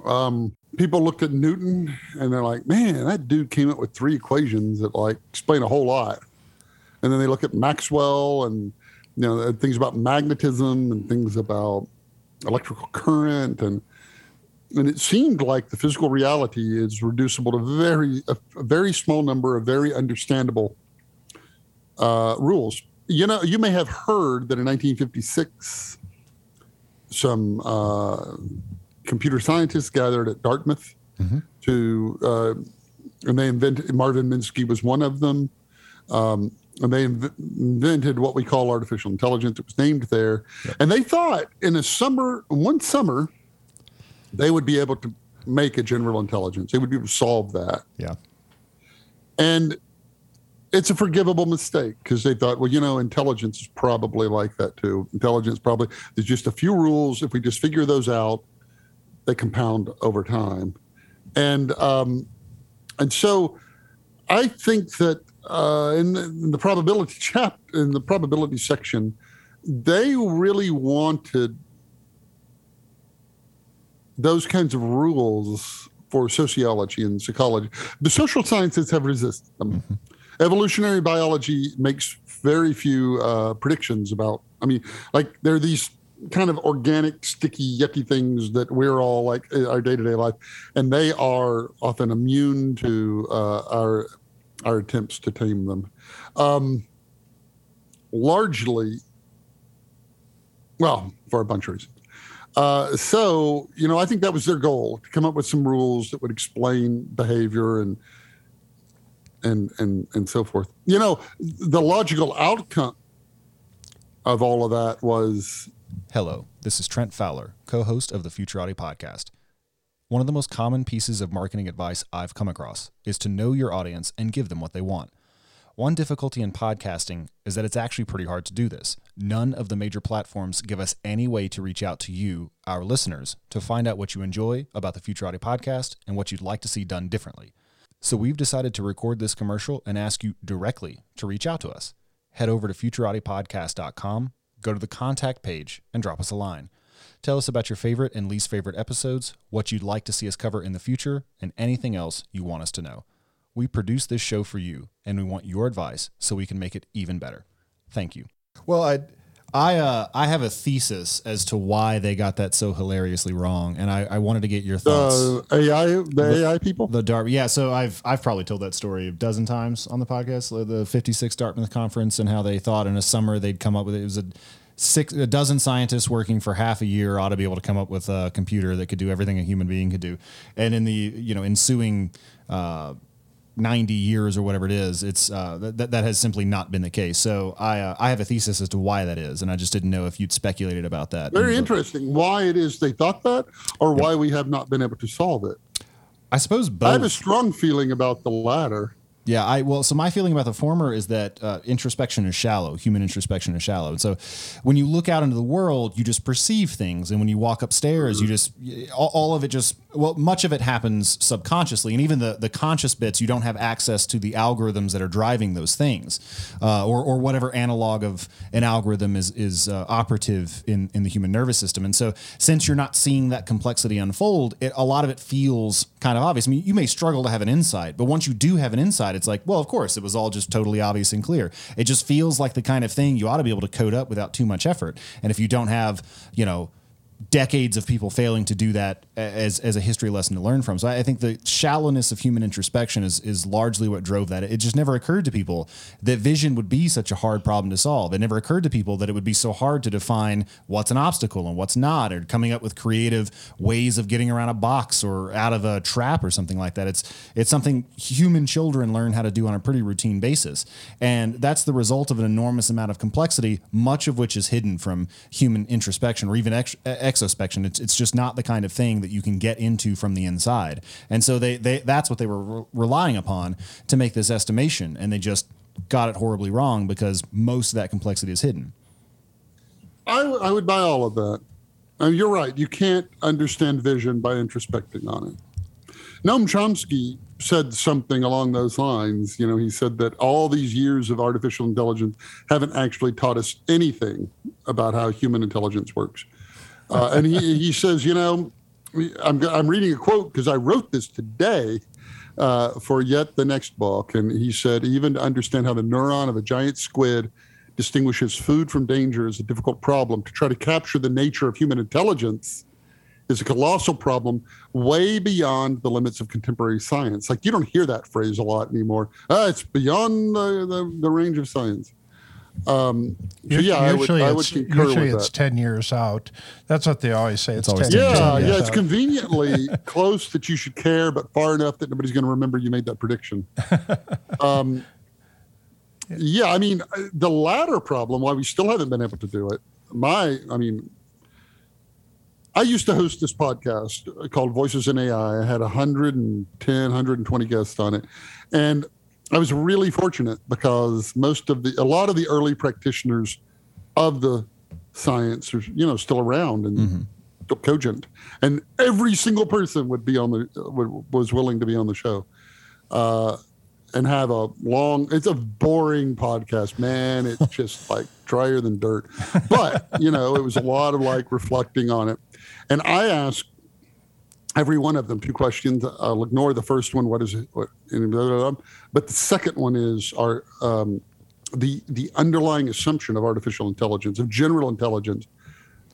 Um, people looked at Newton and they're like, "Man, that dude came up with three equations that like explain a whole lot." And then they look at Maxwell and you know things about magnetism and things about electrical current and and it seemed like the physical reality is reducible to very a, a very small number of very understandable uh, rules. You know, you may have heard that in 1956, some uh, computer scientists gathered at Dartmouth to, uh, and they invented, Marvin Minsky was one of them. Um, and they inv- invented what we call artificial intelligence. It was named there. And they thought in a summer, one summer, they would be able to make a general intelligence. They would be able to solve that. Yeah. And it's a forgivable mistake because they thought, well, you know, intelligence is probably like that too. Intelligence probably, there's just a few rules. If we just figure those out, they compound over time. And, um, and so I think that uh, in, the, in the probability chap in the probability section, they really wanted those kinds of rules for sociology and psychology. The social sciences have resisted them. Mm-hmm. Evolutionary biology makes very few uh, predictions about. I mean, like there are these kind of organic, sticky, yucky things that we're all like our day to day life, and they are often immune to uh, our our attempts to tame them. Um, largely, well, for a bunch of reasons. Uh, so, you know, I think that was their goal to come up with some rules that would explain behavior and and and and so forth. You know, the logical outcome of all of that was. Hello, this is Trent Fowler, co-host of the Futurati podcast. One of the most common pieces of marketing advice I've come across is to know your audience and give them what they want. One difficulty in podcasting is that it's actually pretty hard to do this. None of the major platforms give us any way to reach out to you, our listeners, to find out what you enjoy about the Futurati podcast and what you'd like to see done differently. So we've decided to record this commercial and ask you directly to reach out to us. Head over to futuratipodcast.com, go to the contact page, and drop us a line. Tell us about your favorite and least favorite episodes, what you'd like to see us cover in the future, and anything else you want us to know. We produce this show for you, and we want your advice so we can make it even better. Thank you. Well, I. I uh, I have a thesis as to why they got that so hilariously wrong, and I, I wanted to get your thoughts. Uh, AI, the, the, AI people, the Dartmouth. Yeah, so I've I've probably told that story a dozen times on the podcast, the 56 Dartmouth conference, and how they thought in a summer they'd come up with it. It was a six a dozen scientists working for half a year ought to be able to come up with a computer that could do everything a human being could do. And in the you know ensuing uh, 90 years or whatever it is it's uh, that, that has simply not been the case. So I, uh, I have a thesis as to why that is and i just didn't know if you'd speculated about that. Very interesting. Why it is they thought that or why we have not been able to solve it? I suppose both i have a strong feeling about the latter yeah, I well, so my feeling about the former is that uh, introspection is shallow. Human introspection is shallow, and so when you look out into the world, you just perceive things, and when you walk upstairs, you just all, all of it just well, much of it happens subconsciously, and even the the conscious bits, you don't have access to the algorithms that are driving those things, uh, or or whatever analog of an algorithm is is uh, operative in in the human nervous system, and so since you're not seeing that complexity unfold, it, a lot of it feels kind of obvious. I mean, you may struggle to have an insight, but once you do have an insight it's like, well, of course, it was all just totally obvious and clear. It just feels like the kind of thing you ought to be able to code up without too much effort. And if you don't have, you know, decades of people failing to do that as, as a history lesson to learn from. So I think the shallowness of human introspection is, is largely what drove that. It just never occurred to people that vision would be such a hard problem to solve. It never occurred to people that it would be so hard to define what's an obstacle and what's not, or coming up with creative ways of getting around a box or out of a trap or something like that. It's, it's something human children learn how to do on a pretty routine basis. And that's the result of an enormous amount of complexity, much of which is hidden from human introspection or even ex- exospection. It's, it's just not the kind of thing that you can get into from the inside. And so they, they that's what they were re- relying upon to make this estimation. And they just got it horribly wrong because most of that complexity is hidden. I, w- I would buy all of that. Uh, you're right. You can't understand vision by introspecting on it. Noam Chomsky said something along those lines. You know, he said that all these years of artificial intelligence haven't actually taught us anything about how human intelligence works. Uh, and he, he says, you know, I'm, I'm reading a quote because I wrote this today uh, for yet the next book. And he said, even to understand how the neuron of a giant squid distinguishes food from danger is a difficult problem. To try to capture the nature of human intelligence is a colossal problem way beyond the limits of contemporary science. Like you don't hear that phrase a lot anymore. Ah, it's beyond the, the, the range of science. Um, so yeah, I would, usually I would it's, concur usually with it's that. 10 years out. That's what they always say. It's, always 10 10 years Yeah, out. yeah, it's conveniently close that you should care, but far enough that nobody's going to remember you made that prediction. um, yeah, I mean, uh, the latter problem, why we still haven't been able to do it, my, I mean, I used to host this podcast called Voices in AI. I had 110, 120 guests on it. And I was really fortunate because most of the, a lot of the early practitioners of the science are, you know, still around and still cogent. And every single person would be on the, would, was willing to be on the show. Uh, and have a long it's a boring podcast man it's just like drier than dirt but you know it was a lot of like reflecting on it and i asked every one of them two questions. I'll ignore the first one. What is it? What but the second one is our um, the the underlying assumption of artificial intelligence of general intelligence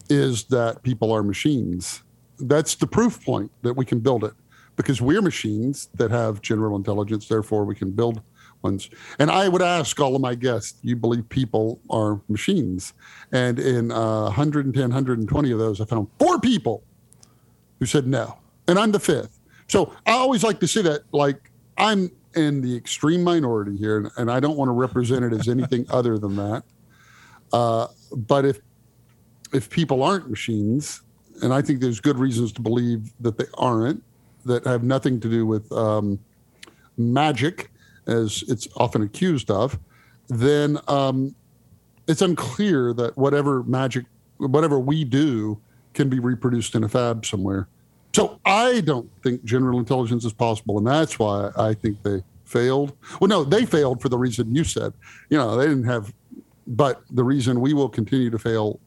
is that people are machines. That's the proof point that we can build it because we're machines that have general intelligence. Therefore we can build ones. And i would ask all of my guests you believe people are machines? And in uh, 110 120 of those i found four people who said no and i'm the fifth so i always like to say that like i'm in the extreme minority here and, and i don't want to represent it as anything other than that uh, but if if people aren't machines and i think there's good reasons to believe that they aren't that have nothing to do with um, magic, as it's often accused of, then um, it's unclear that whatever magic, whatever we do, can be reproduced in a fab somewhere. So I don't think general intelligence is possible, and that's why I think they failed. Well, no, they failed for the reason you said. You know, they didn't have, but the reason we will continue to fail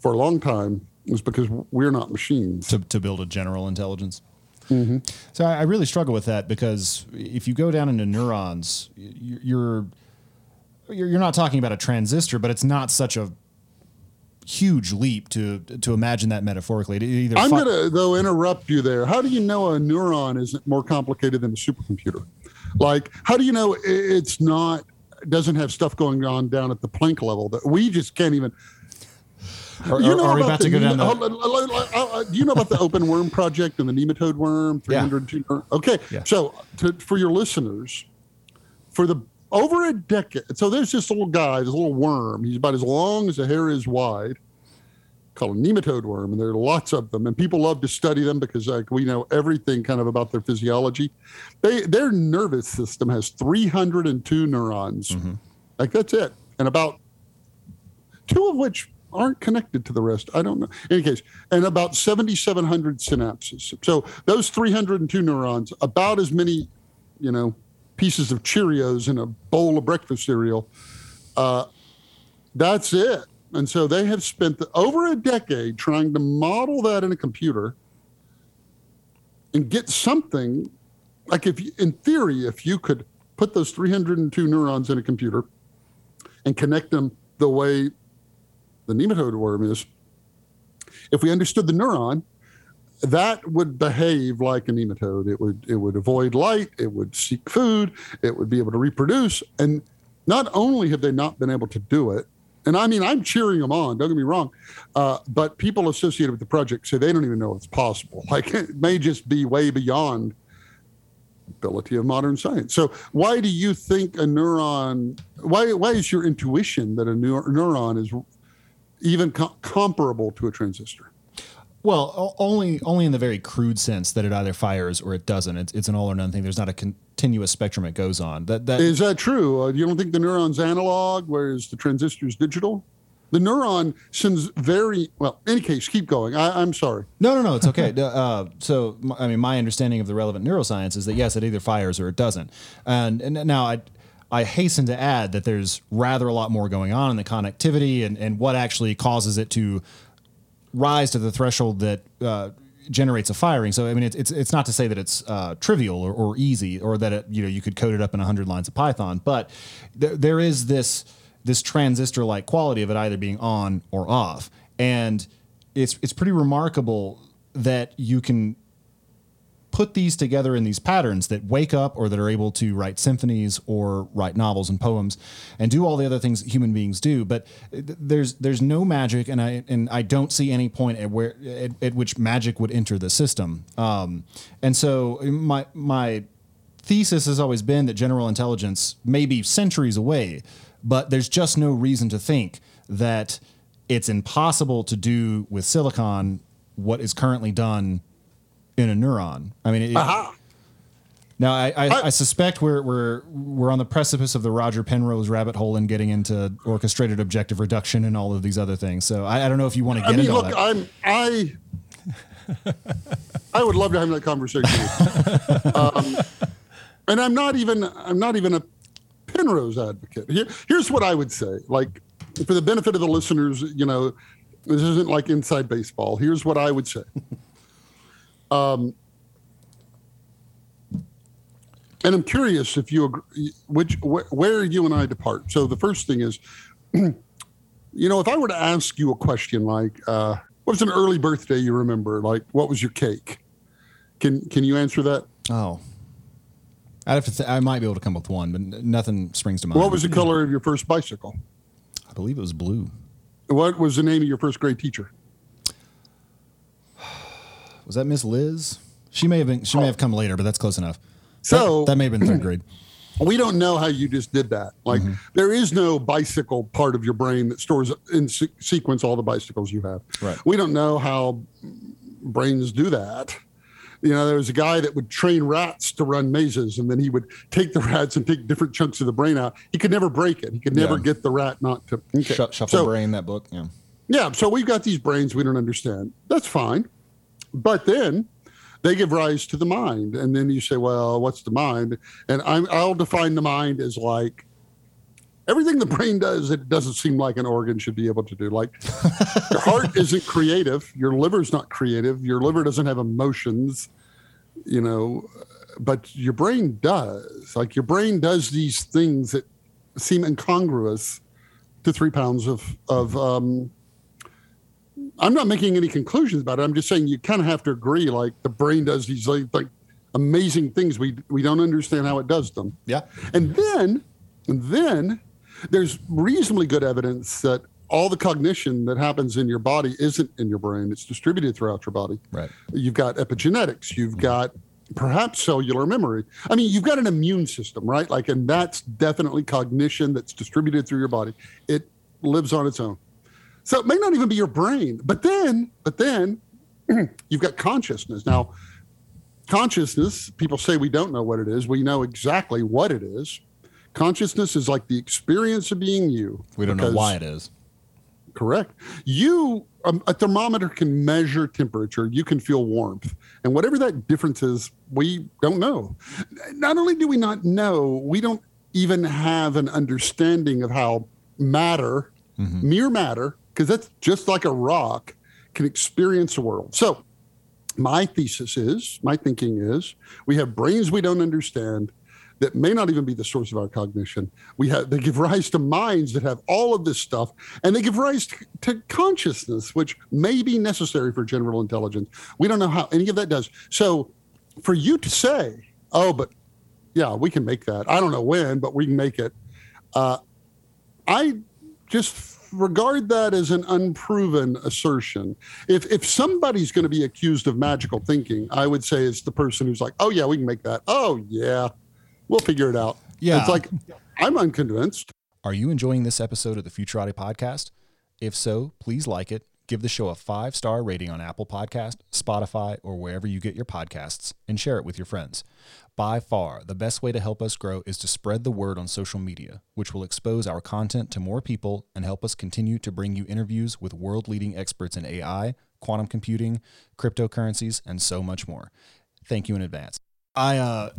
for a long time is because we're not machines. to, to build a general intelligence. Mm-hmm. So I, really struggle with that because if you go down into neurons, you're you're not talking about a transistor, but it's not such a huge leap to to imagine that metaphorically. It either I'm fi- going to, though, interrupt you there. How do you know a neuron isn't more complicated than a supercomputer? Like, how do you know it's not, doesn't have stuff going on down at the Planck level that we just can't even. Are, You know are we about the to go down the? hold on, hold on, hold on, uh, Do you know about the open worm project and the nematode worm? Yeah. 302 worm? Okay. Yeah. So, to, for your listeners, for the over a decade, so there's this little guy, this little worm. He's about as long as a hair is wide, called a nematode worm, and there are lots of them, and people love to study them because like we know everything kind of about their physiology. They their nervous system has 302 neurons. Mm-hmm. Like that's it, and about two of which aren't connected to the rest. I don't know. In any case, and about 7,700 synapses. So those 302 neurons, about as many, you know, pieces of Cheerios in a bowl of breakfast cereal. Uh, that's it. And so they have spent the, over a decade trying to model that in a computer and get something like if you, in theory, if you could put those 302 neurons in a computer and connect them the way the nematode worm is, if we understood the neuron, that would behave like a nematode. It would it would avoid light. It would seek food. It would be able to reproduce. And not only have they not been able to do it, and I mean I'm cheering them on. Don't get me wrong, uh, but people associated with the project say they don't even know it's possible. Like it may just be way beyond ability of modern science. So why do you think a neuron? Why why is your intuition that a neur- neuron is even co- comparable to a transistor? Well, o- only only in the very crude sense that it either fires or it doesn't. It's, it's an all or none thing. There's not a continuous spectrum it goes on. That that Is that true? Uh, you don't think the neuron's analog, whereas the transistor's digital? The neuron sends very well. In any case, keep going. I, I'm sorry. No, no, no. It's okay. uh, so, I mean, my understanding of the relevant neuroscience is that yes, it either fires or it doesn't. And, and now I, I hasten to add that there's rather a lot more going on in the connectivity and, and what actually causes it to rise to the threshold that uh, generates a firing. So, I mean, it's it's, it's not to say that it's uh, trivial or, or easy or that it, you know you could code it up in hundred lines of Python, but there, there is this this transistor like quality of it either being on or off, and it's it's pretty remarkable that you can put these together in these patterns that wake up or that are able to write symphonies or write novels and poems and do all the other things human beings do. But there's there's no magic and I and I don't see any point at where at, at which magic would enter the system. Um, and so my my thesis has always been that general intelligence may be centuries away but there's just no reason to think that it's impossible to do with silicon what is currently done in a neuron. I mean, it, Aha. now I, I, I suspect we're we're we're on the precipice of the Roger Penrose rabbit hole and getting into orchestrated objective reduction and all of these other things. So I, I don't know if you want to get I mean, into look, that. I'm I. I would love to have that conversation. with you. um, and I'm not even I'm not even a Penrose advocate. Here, here's what I would say. Like, for the benefit of the listeners, you know, this isn't like inside baseball. Here's what I would say. Um, and I'm curious if you agree, which wh- where you and I depart. So the first thing is, you know, if I were to ask you a question like, uh, what was an early birthday you remember? Like, what was your cake? Can can you answer that? oh, I'd have to. Th- I might be able to come up with one, but n- nothing springs to mind. What was the color of your first bicycle? I believe it was blue. What was the name of your first grade teacher? Was that Miss Liz? She may have been. She may have come later, but that's close enough. So- that, that may have been third grade. we don't know how you just did that. Like mm-hmm. there is no bicycle part of your brain that stores in se- sequence all the bicycles you have. Right. We don't know how brains do that. You know, there was a guy that would train rats to run mazes, and then he would take the rats and take different chunks of the brain out. He could never break it. He could never Yeah. get the rat not to. Okay. Sh- Shuffle So- brain. That book. Yeah. yeah, so we've got these brains we don't understand. That's fine. But then they give rise to the mind. And then you say, well, what's the mind? And I'm, I'll define the mind as like everything the brain does, it doesn't seem like an organ should be able to do. Like your heart isn't creative, your liver's not creative, your liver doesn't have emotions, you know, but your brain does. Like your brain does these things that seem incongruous to three pounds of, of, um, I'm not making any conclusions about it. I'm just saying you kind of have to agree. Like the brain does these like, like amazing things. We we don't understand how it does them. Yeah. And then, and then there's reasonably good evidence that all the cognition that happens in your body isn't in your brain. It's distributed throughout your body. Right. You've got epigenetics. You've got perhaps cellular memory. I mean, you've got an immune system, right? Like, and that's definitely cognition that's distributed through your body. It lives on its own. So it may not even be your brain. But then, but then you've got consciousness. Now, consciousness, people say we don't know what it is. We know exactly what it is. Consciousness is like the experience of being you. We don't know why it is. Correct. You, um, a thermometer can measure temperature. You can feel warmth. And whatever that difference is, we don't know. Not only do we not know, we don't even have an understanding of how matter, mere matter, because that's just like a rock, can experience the world. So, my thesis is, my thinking is, we have brains we don't understand that may not even be the source of our cognition. We have they give rise to minds that have all of this stuff, and they give rise to, to consciousness, which may be necessary for general intelligence. We don't know how any of that does. So, for you to say, "Oh, but yeah, we can make that," I don't know when, but we can make it. Uh, I just regard that as an unproven assertion. If if somebody's going to be accused of magical thinking, I would say it's the person who's like, "Oh yeah, we can make that." Oh yeah, we'll figure it out. Yeah. it's like I'm unconvinced. Are you enjoying this episode of the Futurati podcast? If so, please like it, give the show a five star rating on Apple Podcast, Spotify, or wherever you get your podcasts, and share it with your friends. By far, the best way to help us grow is to spread the word on social media, which will expose our content to more people and help us continue to bring you interviews with world leading experts in AI, quantum computing, cryptocurrencies, and so much more. Thank you in advance. I uh,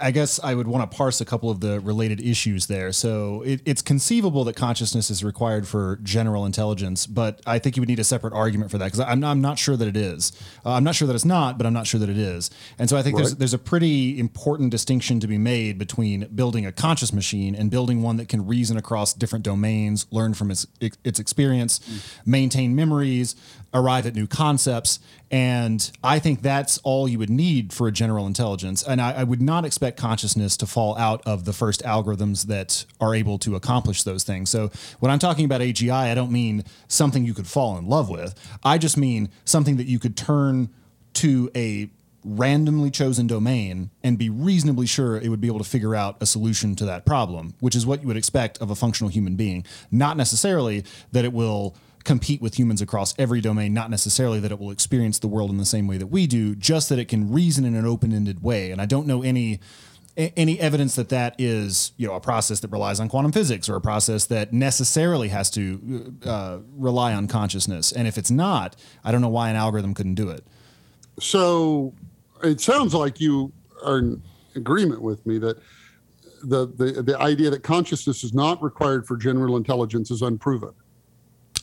I guess I would want to parse a couple of the related issues there. So it, it's conceivable that consciousness is required for general intelligence, but I think you would need a separate argument for that because I'm, I'm not sure that it is. Uh, I'm not sure that it's not, but I'm not sure that it is. And so I think right. there's there's a pretty important distinction to be made between building a conscious machine and building one that can reason across different domains, learn from its its experience, mm. maintain memories, arrive at new concepts, and I think that's all you would need for a general intelligence. And I, I, would not expect consciousness to fall out of the first algorithms that are able to accomplish those things. So when I'm talking about AGI, I don't mean something you could fall in love with. I just mean something that you could turn to a randomly chosen domain and be reasonably sure it would be able to figure out a solution to that problem, which is what you would expect of a functional human being. Not necessarily that it will compete with humans across every domain, not necessarily that it will experience the world in the same way that we do, just that it can reason in an open-ended way. And I don't know any any evidence that that is you know a process that relies on quantum physics or a process that necessarily has to uh, rely on consciousness. And if it's not, I don't know why an algorithm couldn't do it. So it sounds like you are in agreement with me that the, the, the idea that consciousness is not required for general intelligence is unproven.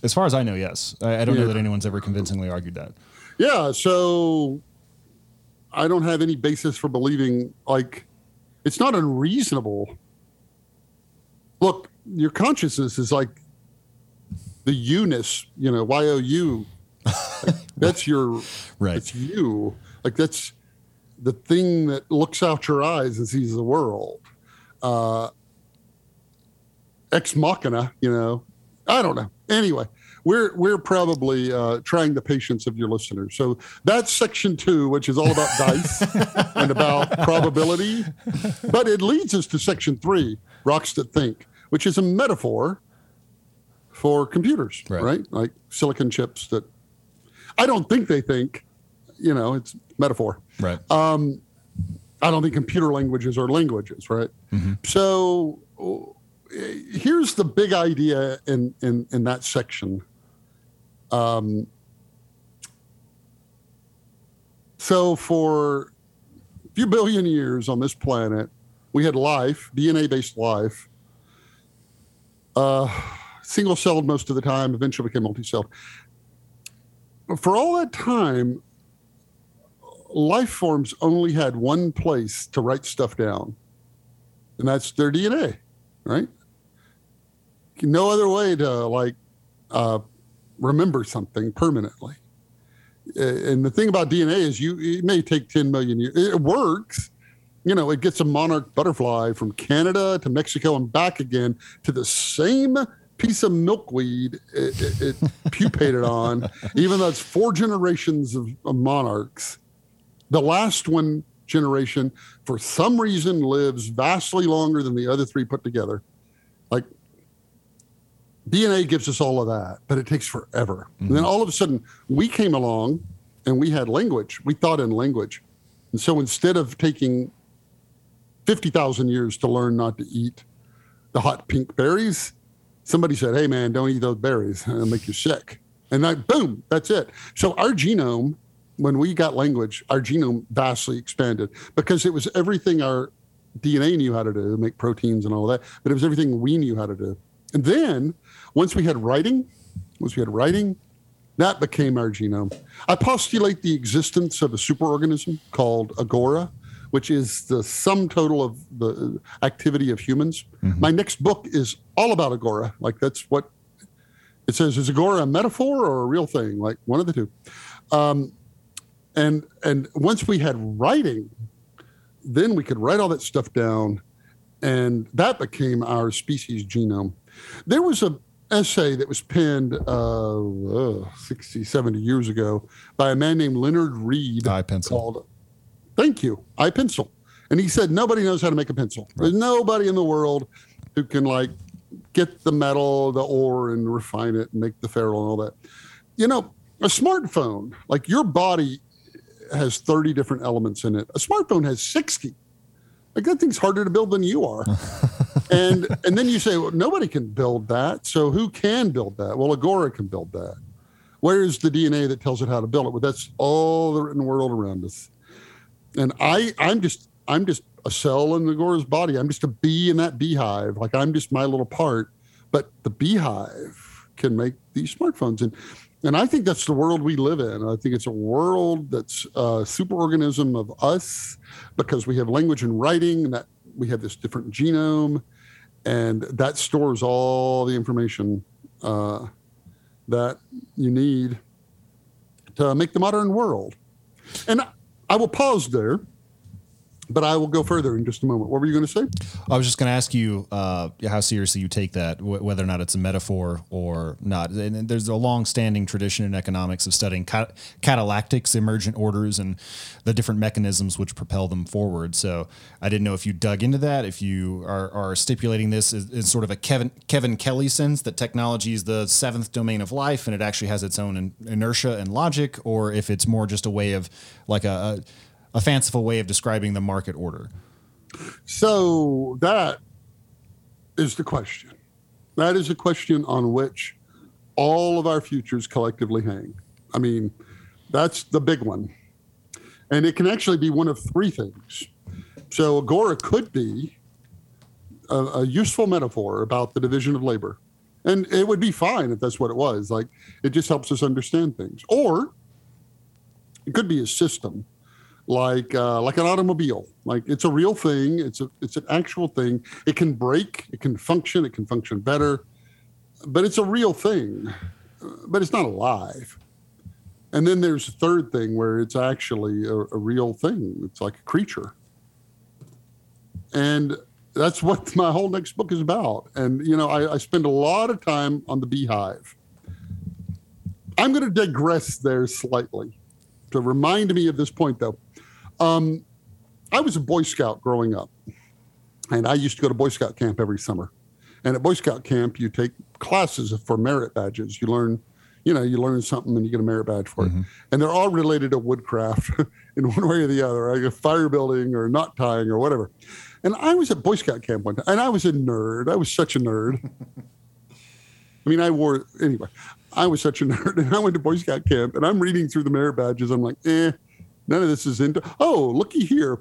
As far as I know, yes. I, I don't yeah. know that anyone's ever convincingly argued that. Yeah. So I don't have any basis for believing like it's not unreasonable. Look, your consciousness is like the you-ness, you know, Y O U. that's your right. It's you. Like that's the thing that looks out your eyes and sees the world. Uh, ex machina, you know. I don't know. Anyway, we're we're probably uh, trying the patience of your listeners. So that's section two, which is all about dice and about probability. But it leads us to section three, rocks that think, which is a metaphor for computers, right? right? Like silicon chips that I don't think they think. You know, it's metaphor. Right. Um, I don't think computer languages are languages, right? Mm-hmm. So here's the big idea in in in that section um, so for a few billion years on this planet, we had life, DNA-based life, uh, single-celled most of the time, eventually became multi-celled. For all that time, life forms only had one place to write stuff down, and that's their DNA, right? No other way to like uh, remember something permanently. And the thing about DNA is you it may take 10 million years. It works. You know, it gets a monarch butterfly from Canada to Mexico and back again to the same piece of milkweed it, it, it pupated on, even though it's four generations of, of monarchs. The last one generation, for some reason, lives vastly longer than the other three put together. Like DNA gives us all of that, but it takes forever. Mm-hmm. And then all of a sudden, we came along and we had language. We thought in language. And so instead of taking 50,000 years to learn not to eat the hot pink berries, somebody said, hey, man, don't eat those berries. It'll make you sick. And that, boom, that's it. So our genome, when we got language, our genome vastly expanded because it was everything our DNA knew how to do, make proteins and all that, but it was everything we knew how to do. And then once we had writing, once we had writing, that became our genome. I postulate the existence of a superorganism called Agora, which is the sum total of the activity of humans. Mm-hmm. My next book is all about Agora. Like that's what it says. Is Agora a metaphor or a real thing? Like one of the two. Um, and and once we had writing, then we could write all that stuff down, and that became our species genome. There was a essay that was penned uh, uh, 60, 70 years ago by a man named Leonard Read. I pencil. Called, Thank you. I pencil. And he said, nobody knows how to make a pencil. Right. There's nobody in the world who can like get the metal, the ore, and refine it and make the ferrule and all that. You know, a smartphone, like your body has 30 different elements in it. A smartphone has 60. Like that thing's harder to build than you are. and and then you say, well, nobody can build that. So who can build that? Well, Agora can build that. Where is the DNA that tells it how to build it? Well, that's all the written world around us. and I I'm just I'm just a cell in Agora's body. I'm just a bee in that beehive. Like I'm just my little part. But the beehive can make these smartphones, and and I think that's the world we live in. I think it's a world that's a superorganism of us because we have language and writing, and that we have this different genome, and that stores all the information uh, that you need to make the modern world. And I will pause there but I will go further in just a moment. What were you going to say? I was just going to ask you uh, how seriously you take that, wh- whether or not it's a metaphor or not. And there's a long-standing tradition in economics of studying cat- catallactics, emergent orders, and the different mechanisms which propel them forward. So I didn't know if you dug into that, if you are, are stipulating this in, sort of a Kevin Kevin Kelly sense that technology is the seventh domain of life and it actually has its own in, inertia and logic, or if it's more just a way of like a, a a fanciful way of describing the market order. So that is the question. That is a question on which all of our futures collectively hang. I mean, that's the big one. And it can actually be one of three things. So Agora could be a, a useful metaphor about the division of labor. And it would be fine if that's what it was. Like it just helps us understand things. Or it could be a system like uh, like an automobile. Like it's a real thing. It's a it's an actual thing. It can break. It can function. It can function better, but it's a real thing. But it's not alive. And then there's a third thing where it's actually a, a real thing. It's like a creature. And that's what my whole next book is about. And you know, I, I spend a lot of time on the beehive. I'm going to digress there slightly to remind me of this point, though. Um, I was a Boy Scout growing up, and I used to go to Boy Scout camp every summer. And at Boy Scout camp, you take classes for merit badges. You learn, you know, you learn something and you get a merit badge for mm-hmm. it. And they're all related to woodcraft in one way or the other, like fire building or knot tying or whatever. And I was at Boy Scout camp one time, and I was a nerd. I was such a nerd. I mean, I wore anyway. I was such a nerd, and I went to Boy Scout camp, and I'm reading through the merit badges. I'm like, eh, None of this is into. Oh, looky here.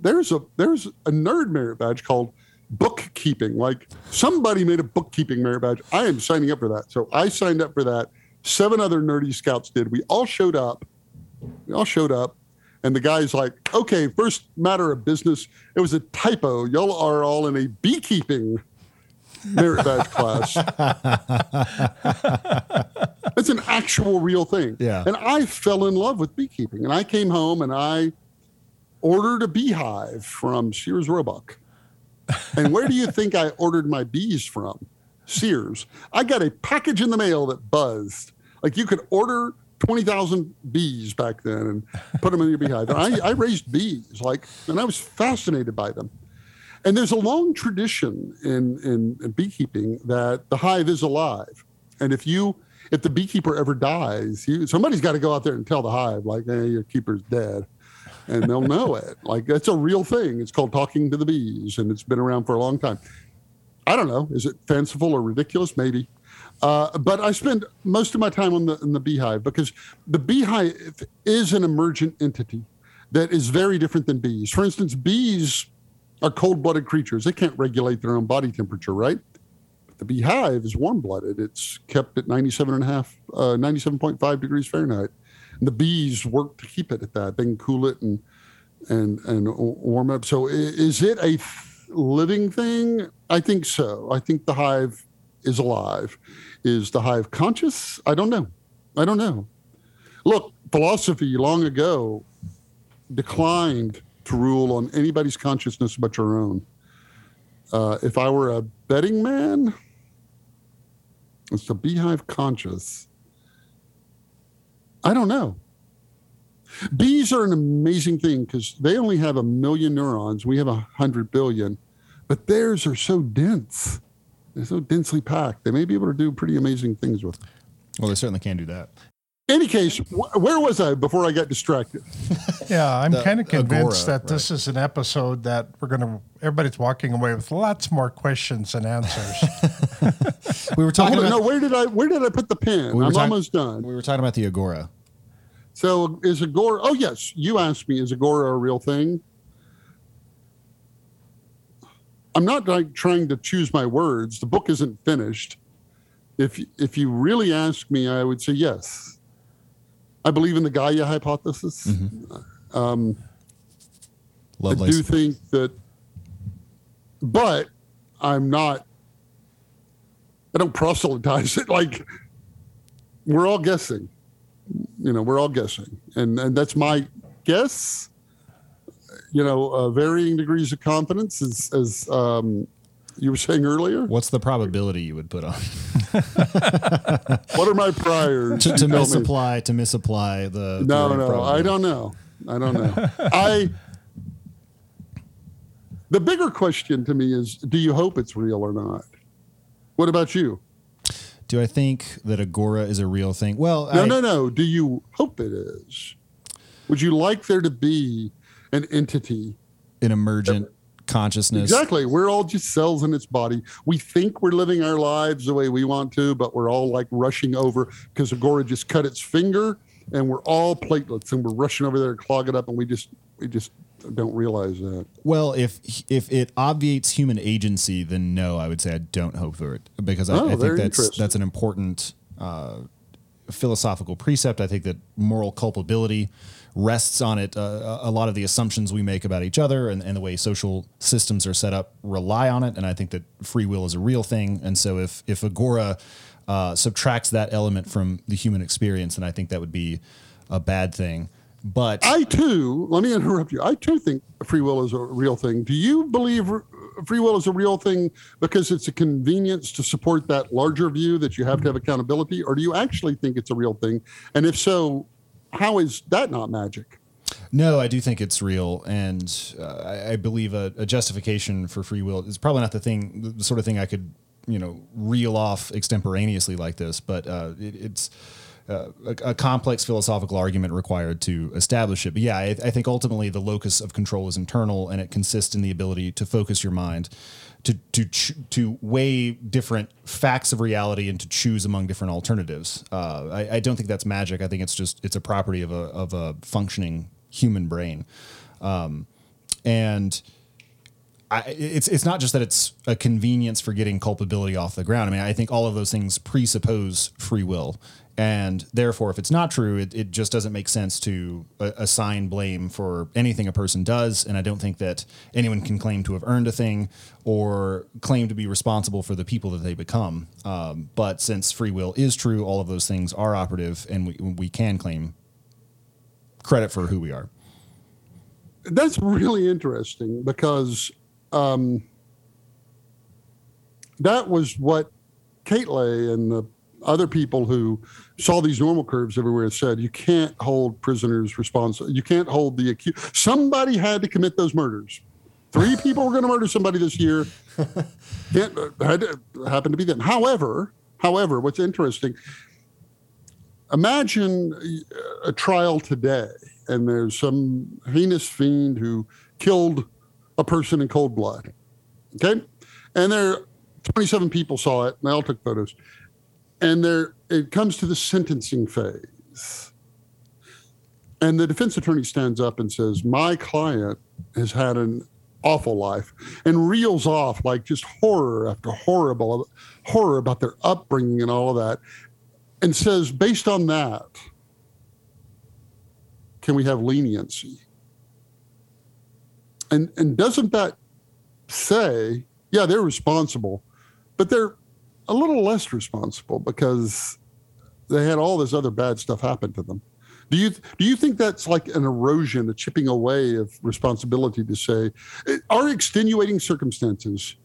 There's a there's a nerd merit badge called bookkeeping. Like somebody made a bookkeeping merit badge. I am signing up for that. So I signed up for that. Seven other nerdy scouts did. We all showed up. We all showed up. And the guy's like, okay, first matter of business. It was a typo. Y'all are all in a beekeeping merit badge class. it's an actual real thing. Yeah. And I fell in love with beekeeping. And I came home and I ordered a beehive from Sears Roebuck. and where do you think I ordered my bees from? Sears. I got a package in the mail that buzzed. Like you could order 20,000 bees back then and put them in your beehive. And I, I raised bees, like, and I was fascinated by them. And there's a long tradition in, in, in beekeeping that the hive is alive. And if you if the beekeeper ever dies, you, somebody's got to go out there and tell the hive, like, hey, your keeper's dead. And they'll know it. Like, that's a real thing. It's called talking to the bees, and it's been around for a long time. I don't know. Is it fanciful or ridiculous? Maybe. Uh, but I spend most of my time on the, in the beehive because the beehive is an emergent entity that is very different than bees. For instance, bees are cold blooded creatures. They can't regulate their own body temperature, right? But the beehive is warm blooded. It's kept at 97 and a half, uh, 97.5 degrees Fahrenheit. And the bees work to keep it at that. They can cool it and, and, and warm up. So is it a living thing? I think so. I think the hive is alive. Is the hive conscious? I don't know. I don't know. Look, philosophy long ago declined to rule on anybody's consciousness but your own. Uh, if I were a betting man, it's the beehive conscious? I don't know. Bees are an amazing thing because they only have a million neurons. We have a hundred billion, but theirs are so dense. They're so densely packed. They may be able to do pretty amazing things with. Them. Well, they certainly can do that any case, wh- where was I before I got distracted? Yeah, I'm kind of convinced Agora, that right. this is an episode that we're going to, everybody's walking away with lots more questions and answers. we were talking about, no, where did I, where did I put the pen? We I'm talk- almost done. We were talking about the Agora. So is Agora? Oh yes, you asked me, is Agora a real thing? I'm not like trying to choose my words. The book isn't finished. If if you really ask me, I would say yes. I believe in the Gaia hypothesis. Um, I do think that, but I'm not. I don't proselytize it. Like we're all guessing. You know, we're all guessing, and and that's my guess. You know, uh, varying degrees of confidence, as as um, you were saying earlier. What's the probability you would put on What are my priors? to, to tell me. misapply to misapply the? No, the no, probability? I don't know. I don't know. I. The bigger question to me is: Do you hope it's real or not? What about you? Do I think that Agora is a real thing? Well, No, I, no, no. Do you hope it is? Would you like there to be an entity? an emergent consciousness. Exactly. We're all just cells in its body. We think we're living our lives the way we want to, but we're all like rushing over because Agora just cut its finger, and we're all platelets, and we're rushing over there to clog it up, and we just we just don't realize that. Well, if if it obviates human agency, then no, I would say I don't hope for it because I, Oh, I think that's that's an important uh, philosophical precept. I think that moral culpability rests on it. Uh, a lot of the assumptions we make about each other and, and the way social systems are set up rely on it. And I think that free will is a real thing. And so if if Agora uh, subtracts that element from the human experience, then I think that would be a bad thing. But I too, let me interrupt you. I too think free will is a real thing. Do you believe free will is a real thing because it's a convenience to support that larger view that you have to have accountability, or do you actually think it's a real thing? And if so, how is that not magic? No, I do think it's real, and uh, I, I believe a, a justification for free will is probably not the thing, the, sort of thing I could, you know, reel off extemporaneously like this. But uh, it, it's uh, a, a complex philosophical argument required to establish it. But yeah, I, I think ultimately the locus of control is internal, and it consists in the ability to focus your mind. To, to to weigh different facts of reality and to choose among different alternatives. Uh, I, I don't think that's magic. I think it's just it's a property of a of a functioning human brain, um, and I, it's it's not just that it's a convenience for getting culpability off the ground. I mean, I think all of those things presuppose free will, and therefore, if it's not true, it, it just doesn't make sense to uh, assign blame for anything a person does. And I don't think that anyone can claim to have earned a thing or claim to be responsible for the people that they become. Um, but since free will is true, all of those things are operative, and we we can claim credit for who we are. That's really interesting because um, that was what Quetelet and the other people who saw these normal curves everywhere said. You can't hold prisoners responsible. You can't hold the accused. Somebody had to commit those murders. Three people were going to murder somebody this year. Uh, had to, happened to be them. However, however, what's interesting, imagine a trial today and there's some heinous fiend who killed a person in cold blood. Okay. And there 27 people saw it and they all took photos. And there it comes to the sentencing phase. And the defense attorney stands up and says, My client has had an awful life and reels off like just horror after horrible horror about their upbringing and all of that and says based on that can we have leniency and and doesn't that say yeah they're responsible but they're a little less responsible because they had all this other bad stuff happen to them. Do you do you think that's like an erosion a chipping away of responsibility to say are extenuating circumstances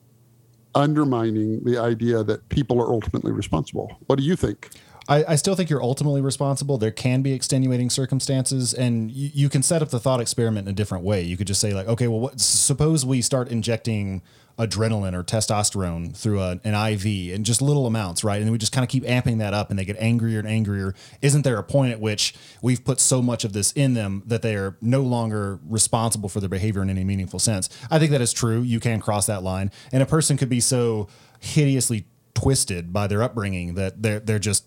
undermining the idea that people are ultimately responsible? What do you think I, I still think you're ultimately responsible. There can be extenuating circumstances, and you, you can set up the thought experiment in a different way. You could just say, like, okay, well, what, suppose we start injecting adrenaline or testosterone through a, an IV in just little amounts, right? And we just kind of keep amping that up and they get angrier and angrier. Isn't there a point at which we've put so much of this in them that they are no longer responsible for their behavior in any meaningful sense? I think that is true. You can cross that line. And a person could be so hideously twisted by their upbringing that they're, they're just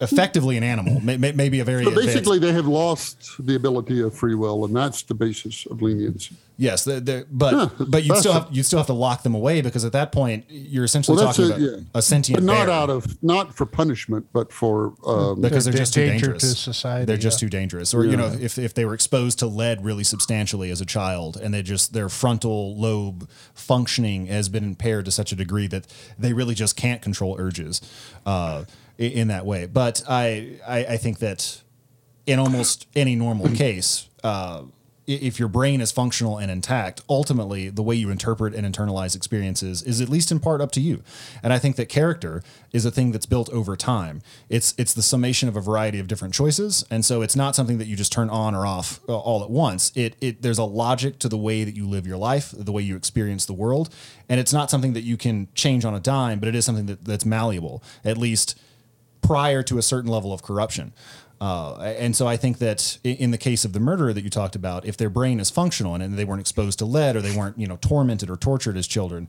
effectively an animal, may, may, maybe a very So advanced- basically, they have lost the ability of free will, and that's the basis of leniency. Yes, the, the, but Huh, but you still have you still have to lock them away because at that point you're essentially Well, talking it, about yeah. a sentient But not bear out of not for punishment, but for um, because they're They're just too danger to dangerous. society, They're just yeah. too dangerous. Or you know, if if they were exposed to lead really substantially as a child and they just their frontal lobe functioning has been impaired to such a degree that they really just can't control urges uh, in that way. But I, I I think that in almost any normal case, uh, if your brain is functional and intact, ultimately the way you interpret and internalize experiences is at least in part up to you. And I think that character is a thing that's built over time. It's it's the summation of a variety of different choices, and so it's not something that you just turn on or off uh, all at once. It it there's a logic to the way that you live your life, the way you experience the world, and it's not something that you can change on a dime, but it is something that, that's malleable, at least prior to a certain level of corruption. Uh, and so I think that in the case of the murderer that you talked about, if their brain is functional and they weren't exposed to lead or they weren't, you know, tormented or tortured as children,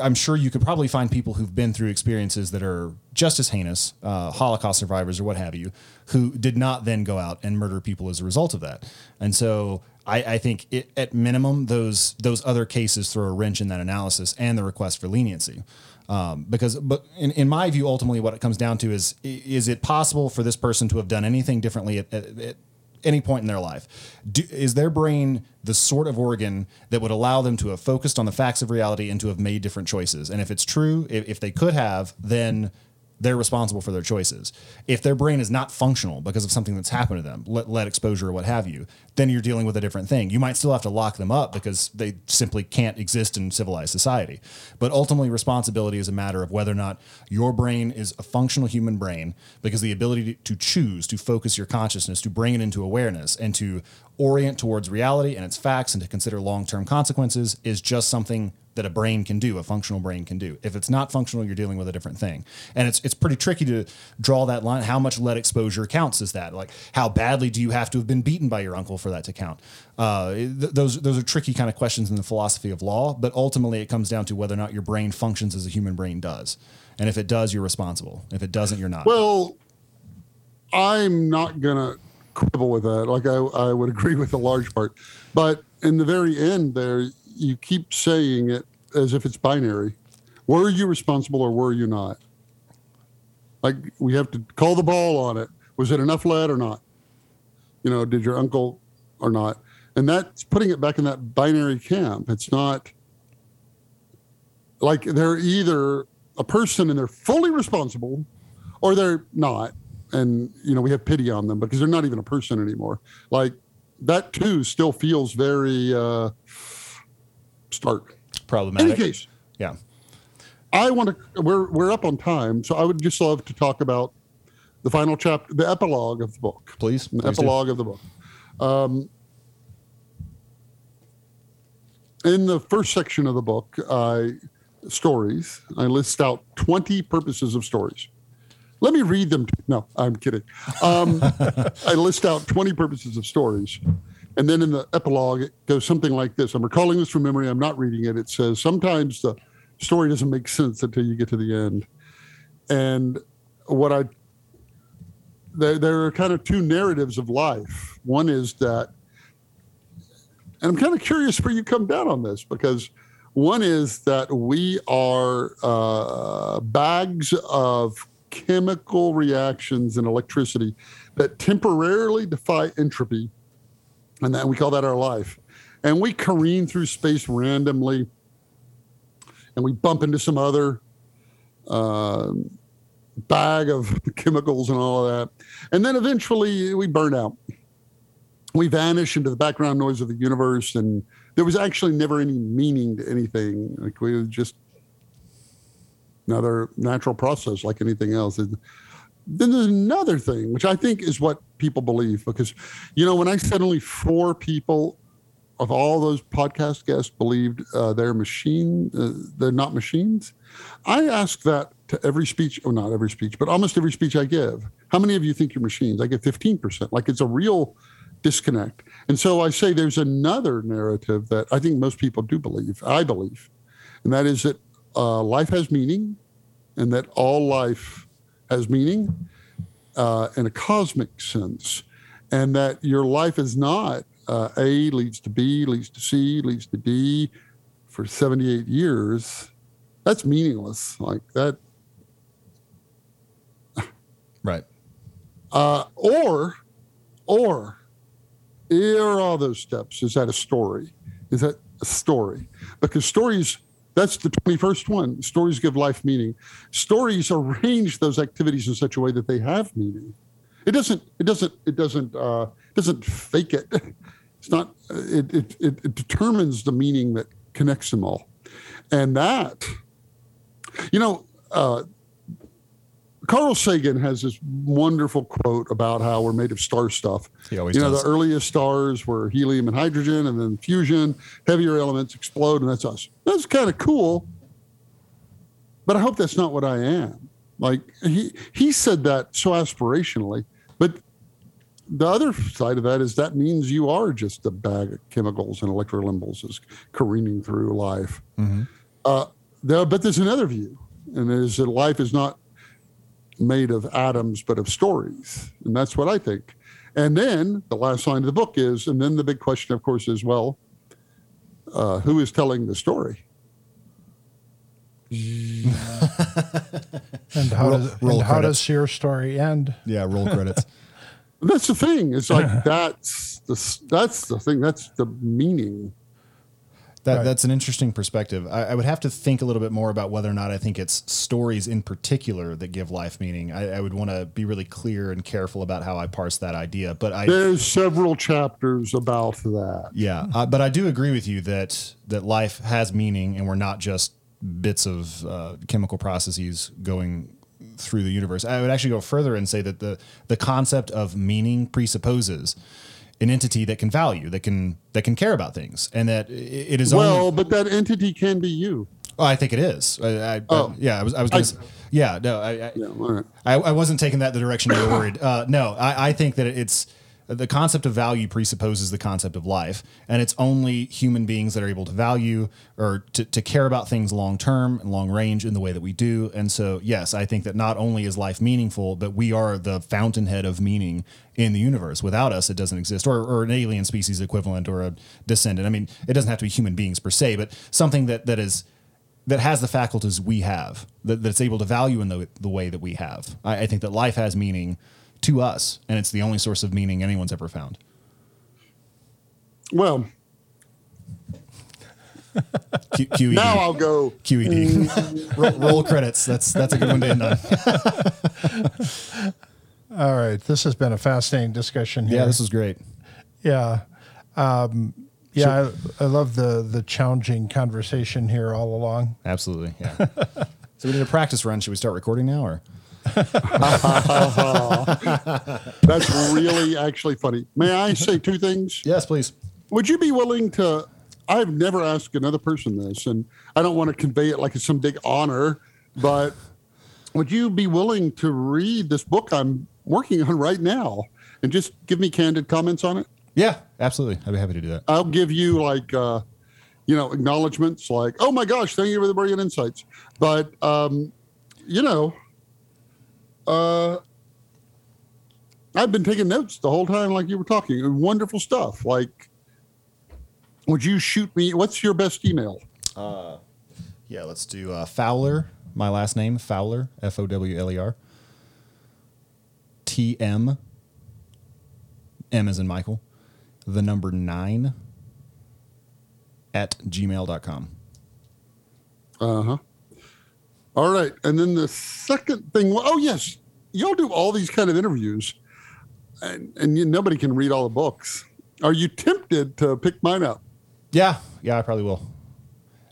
I'm sure you could probably find people who've been through experiences that are just as heinous, uh, Holocaust survivors or what have you, who did not then go out and murder people as a result of that. And so I, I think it, at minimum, those those other cases throw a wrench in that analysis and the request for leniency. Um, because, but in, in my view, ultimately, what it comes down to is: is it possible for this person to have done anything differently at, at, at any point in their life? Do, is their brain the sort of organ that would allow them to have focused on the facts of reality and to have made different choices? And if it's true, if, if they could have, then they're responsible for their choices. If their brain is not functional because of something that's happened to them, lead, exposure or what have you, then you're dealing with a different thing. You might still have to lock them up because they simply can't exist in civilized society. But ultimately, responsibility is a matter of whether or not your brain is a functional human brain because the ability to choose, to focus your consciousness, to bring it into awareness, and to orient towards reality and its facts and to consider long term consequences is just something that a brain can do, a functional brain can do. If it's not functional, you're dealing with a different thing. And it's it's pretty tricky to draw that line. How much lead exposure counts as that? Like how badly do you have to have been beaten by your uncle for that to count? Uh, th- those those are tricky kind of questions in the philosophy of law. But ultimately, it comes down to whether or not your brain functions as a human brain does. And if it does, you're responsible. If it doesn't, you're not. Well, I'm not gonna quibble with that. Like I, I would agree with a large part, but in the very end, there you keep saying it as if it's binary. Were you responsible or were you not? Like we have to call the ball on it. Was it enough lead or not? You know, did your uncle or not? And that's putting it back in that binary camp. It's not like they're either a person and they're fully responsible or they're not and you know we have pity on them because they're not even a person anymore like that too still feels very uh stark problematic any Problematic. case Yeah. i want to we're we're up on time so i would just love to talk about the final chapter the epilogue of the book Please. the please do. epilogue of the book um in the first section of the book i stories i list out 20 purposes of stories let me read them. No, I'm kidding. Um, I list out 20 purposes of stories. And then in the epilogue, it goes something like this. I'm recalling this from memory. I'm not reading it. It says, Sometimes the story doesn't make sense until you get to the end. And what I, there, there are kind of two narratives of life. One is that, and I'm kind of curious where you come down on this because one is that we are uh, bags of chemical reactions and electricity that temporarily defy entropy. And that we call that our life. And we careen through space randomly and we bump into some other uh, bag of chemicals and all of that. And then eventually we burn out. We vanish into the background noise of the universe. And there was actually never any meaning to anything. Like we were just another natural process like anything else. And then there's another thing, which I think is what people believe, because, you know, when I said only four people of all those podcast guests believed uh, they're machine, uh, they're not machines, I ask that to every speech, or not every speech, but almost every speech I give. How many of you think you're machines? I get 15%. Like it's a real disconnect. And so I say there's another narrative that I think most people do believe, I believe, and that is that uh, life has meaning and that all life has meaning uh, in a cosmic sense, and that your life is not uh, A leads to B, leads to C, leads to D for 78 years. That's meaningless. Like that. Right. Uh, or, or, here are all those steps. Is that a story? Is that a story? Because stories, that's the 21st one. Stories give life meaning. Stories arrange those activities in such a way that they have meaning. It doesn't, it doesn't, it doesn't, uh, doesn't fake it. It's not, it, it, it, it determines the meaning that connects them all. And that, you know, uh, Carl Sagan has this wonderful quote about how we're made of star stuff. He always you know, does. the earliest stars were helium and hydrogen, and then fusion, heavier elements explode, and that's us. That's kind of cool. But I hope that's not what I am. Like he he said that so aspirationally, but the other side of that is that means you are just a bag of chemicals and electrolimbals careening through life. Uh, there, but there's another view, and is that life is not made of atoms but of stories, and that's what I think. And then the last line of the book is, and then the big question, of course, is well, uh, who is telling the story? And how Roll- does roll and how does your story end? Yeah. Roll credits. That's the thing. It's like that's the that's the thing. That's the meaning. That, Right. That's an interesting perspective. I, I would have to think a little bit more about whether or not I think it's stories in particular that give life meaning. I, I would want to be really clear and careful about how I parse that idea. But I, There's several chapters about that. yeah, uh, but I do agree with you that that life has meaning, and we're not just bits of uh, chemical processes going through the universe. I would actually go further and say that the the concept of meaning presupposes an entity that can value, that can that can care about things, and that it is Well, only. but that entity can be you. Oh, I think it is. I, I, Oh. yeah, I was. I was. Gonna, I- s- yeah, no, I, I, Yeah, right. I, I wasn't taking that the direction you were worried. Uh, no, I, I think that it's the concept of value presupposes the concept of life, and it's only human beings that are able to value or to, to care about things long term and long range in the way that we do. And so, yes, I think that not only is life meaningful, but we are the fountainhead of meaning in the universe. Without us, it doesn't exist, or, or an alien species equivalent or a descendant. I mean, it doesn't have to be human beings per se, but something that that is that has the faculties we have, that, that's able to value in the, the way that we have. I, I think that life has meaning to us, and it's the only source of meaning anyone's ever found. Well, Q, QED. now I'll go. QED. roll, roll credits. That's that's a good one to end on. All right, this has been a fascinating discussion here. Yeah, this was great. Yeah. Um, yeah, I, I love the the challenging conversation here all along. Absolutely. Yeah. so we did a practice run. Should we start recording now, or That's really actually funny. May I say two things? yes, please? Would you be willing to? I've never asked another person this, and I don't want to convey it like it's some big honor, but would you be willing to read this book I'm working on right now and just give me candid comments on it? Yeah, absolutely. I'd be happy to do that. I'll give you like, uh, you know, acknowledgments like, "Oh my gosh, thank you for the brilliant insights," but um, you know, uh, I've been taking notes the whole time, like you were talking. Wonderful stuff. Like, would you shoot me? What's your best email? Yeah, let's do uh, Fowler. My last name Fowler. F O W L E R. T M. M as in Michael. The number nine. At gmail.com. Uh huh. All right, and then the second thing. Oh yes, y'all do all these kind of interviews, and and you, nobody can read all the books. Are you tempted to pick mine up? Yeah, yeah, I probably will.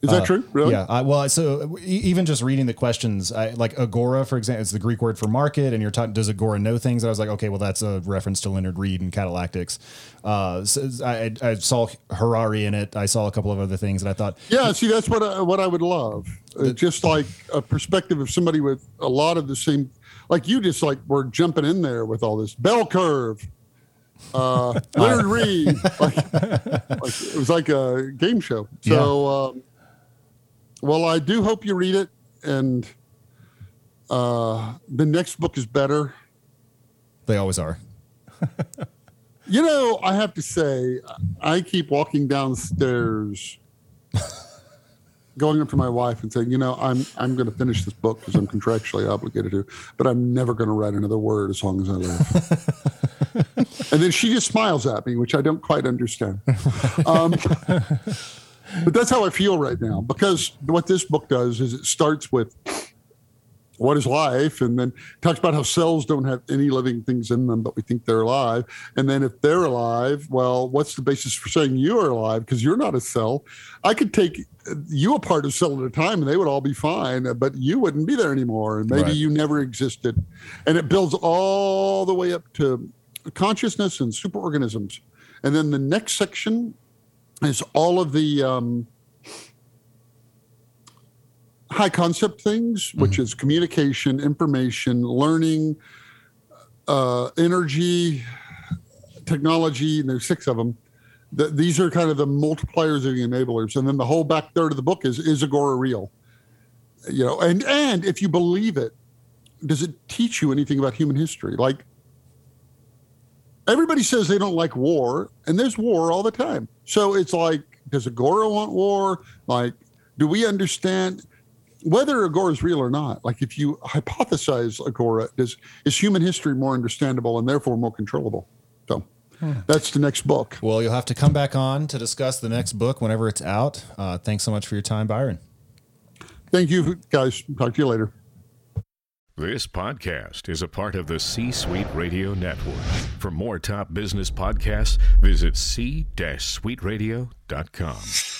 Is that Uh, true? Really? Yeah. I, well, so even just reading the questions, I, like agora, for example, it's the Greek word for market, and you're talking. Does agora know things? And I was like, okay, well, that's a reference to Leonard Read and Catallactics. Uh, so I, I saw Harari in it. I saw a couple of other things, and I thought, Yeah, see, that's what I, what I would love. Uh, just like a perspective of somebody with a lot of the same, like you just like were jumping in there with all this bell curve, uh, Leonard Read. Like, like it was like a game show. So, um, well, I do hope you read it, and uh, the next book is better. They always are. You know, I have to say, I keep walking downstairs, going up to my wife and saying, "You know, I'm I'm going to finish this book because I'm contractually obligated to, but I'm never going to write another word as long as I live." and then she just smiles at me, which I don't quite understand. Um, but that's how I feel right now because what this book does is it starts with what is life? And then talks about how cells don't have any living things in them but we think they're alive. And then if they're alive well what's the basis for saying you are alive? Because you're not a cell. I could take you apart a cell at a time and they would all be fine but you wouldn't be there anymore. And maybe Right. you never existed. And it builds all the way up to consciousness and superorganisms. And then the next section is all of the um, high concept things, which is communication, information, learning, uh, energy, technology, and there's six of them. Th- these are kind of the multipliers and the enablers. And then the whole back third of the book is is Agora real? You know, and and if you believe it, does it teach you anything about human history? Like everybody says they don't like war, and there's war all the time. So it's like, does Agora want war? Like, do we understand whether Agora is real or not? Like, if you hypothesize Agora, does is human history more understandable and therefore more controllable? So that's the next book. Well, you'll have to come back on to discuss the next book whenever it's out. Uh, thanks so much for your time, Byron. Thank you, guys. Talk to you later. This podcast is a part of the C Suite Radio Network. For more top business podcasts, visit c-suiteradio.com.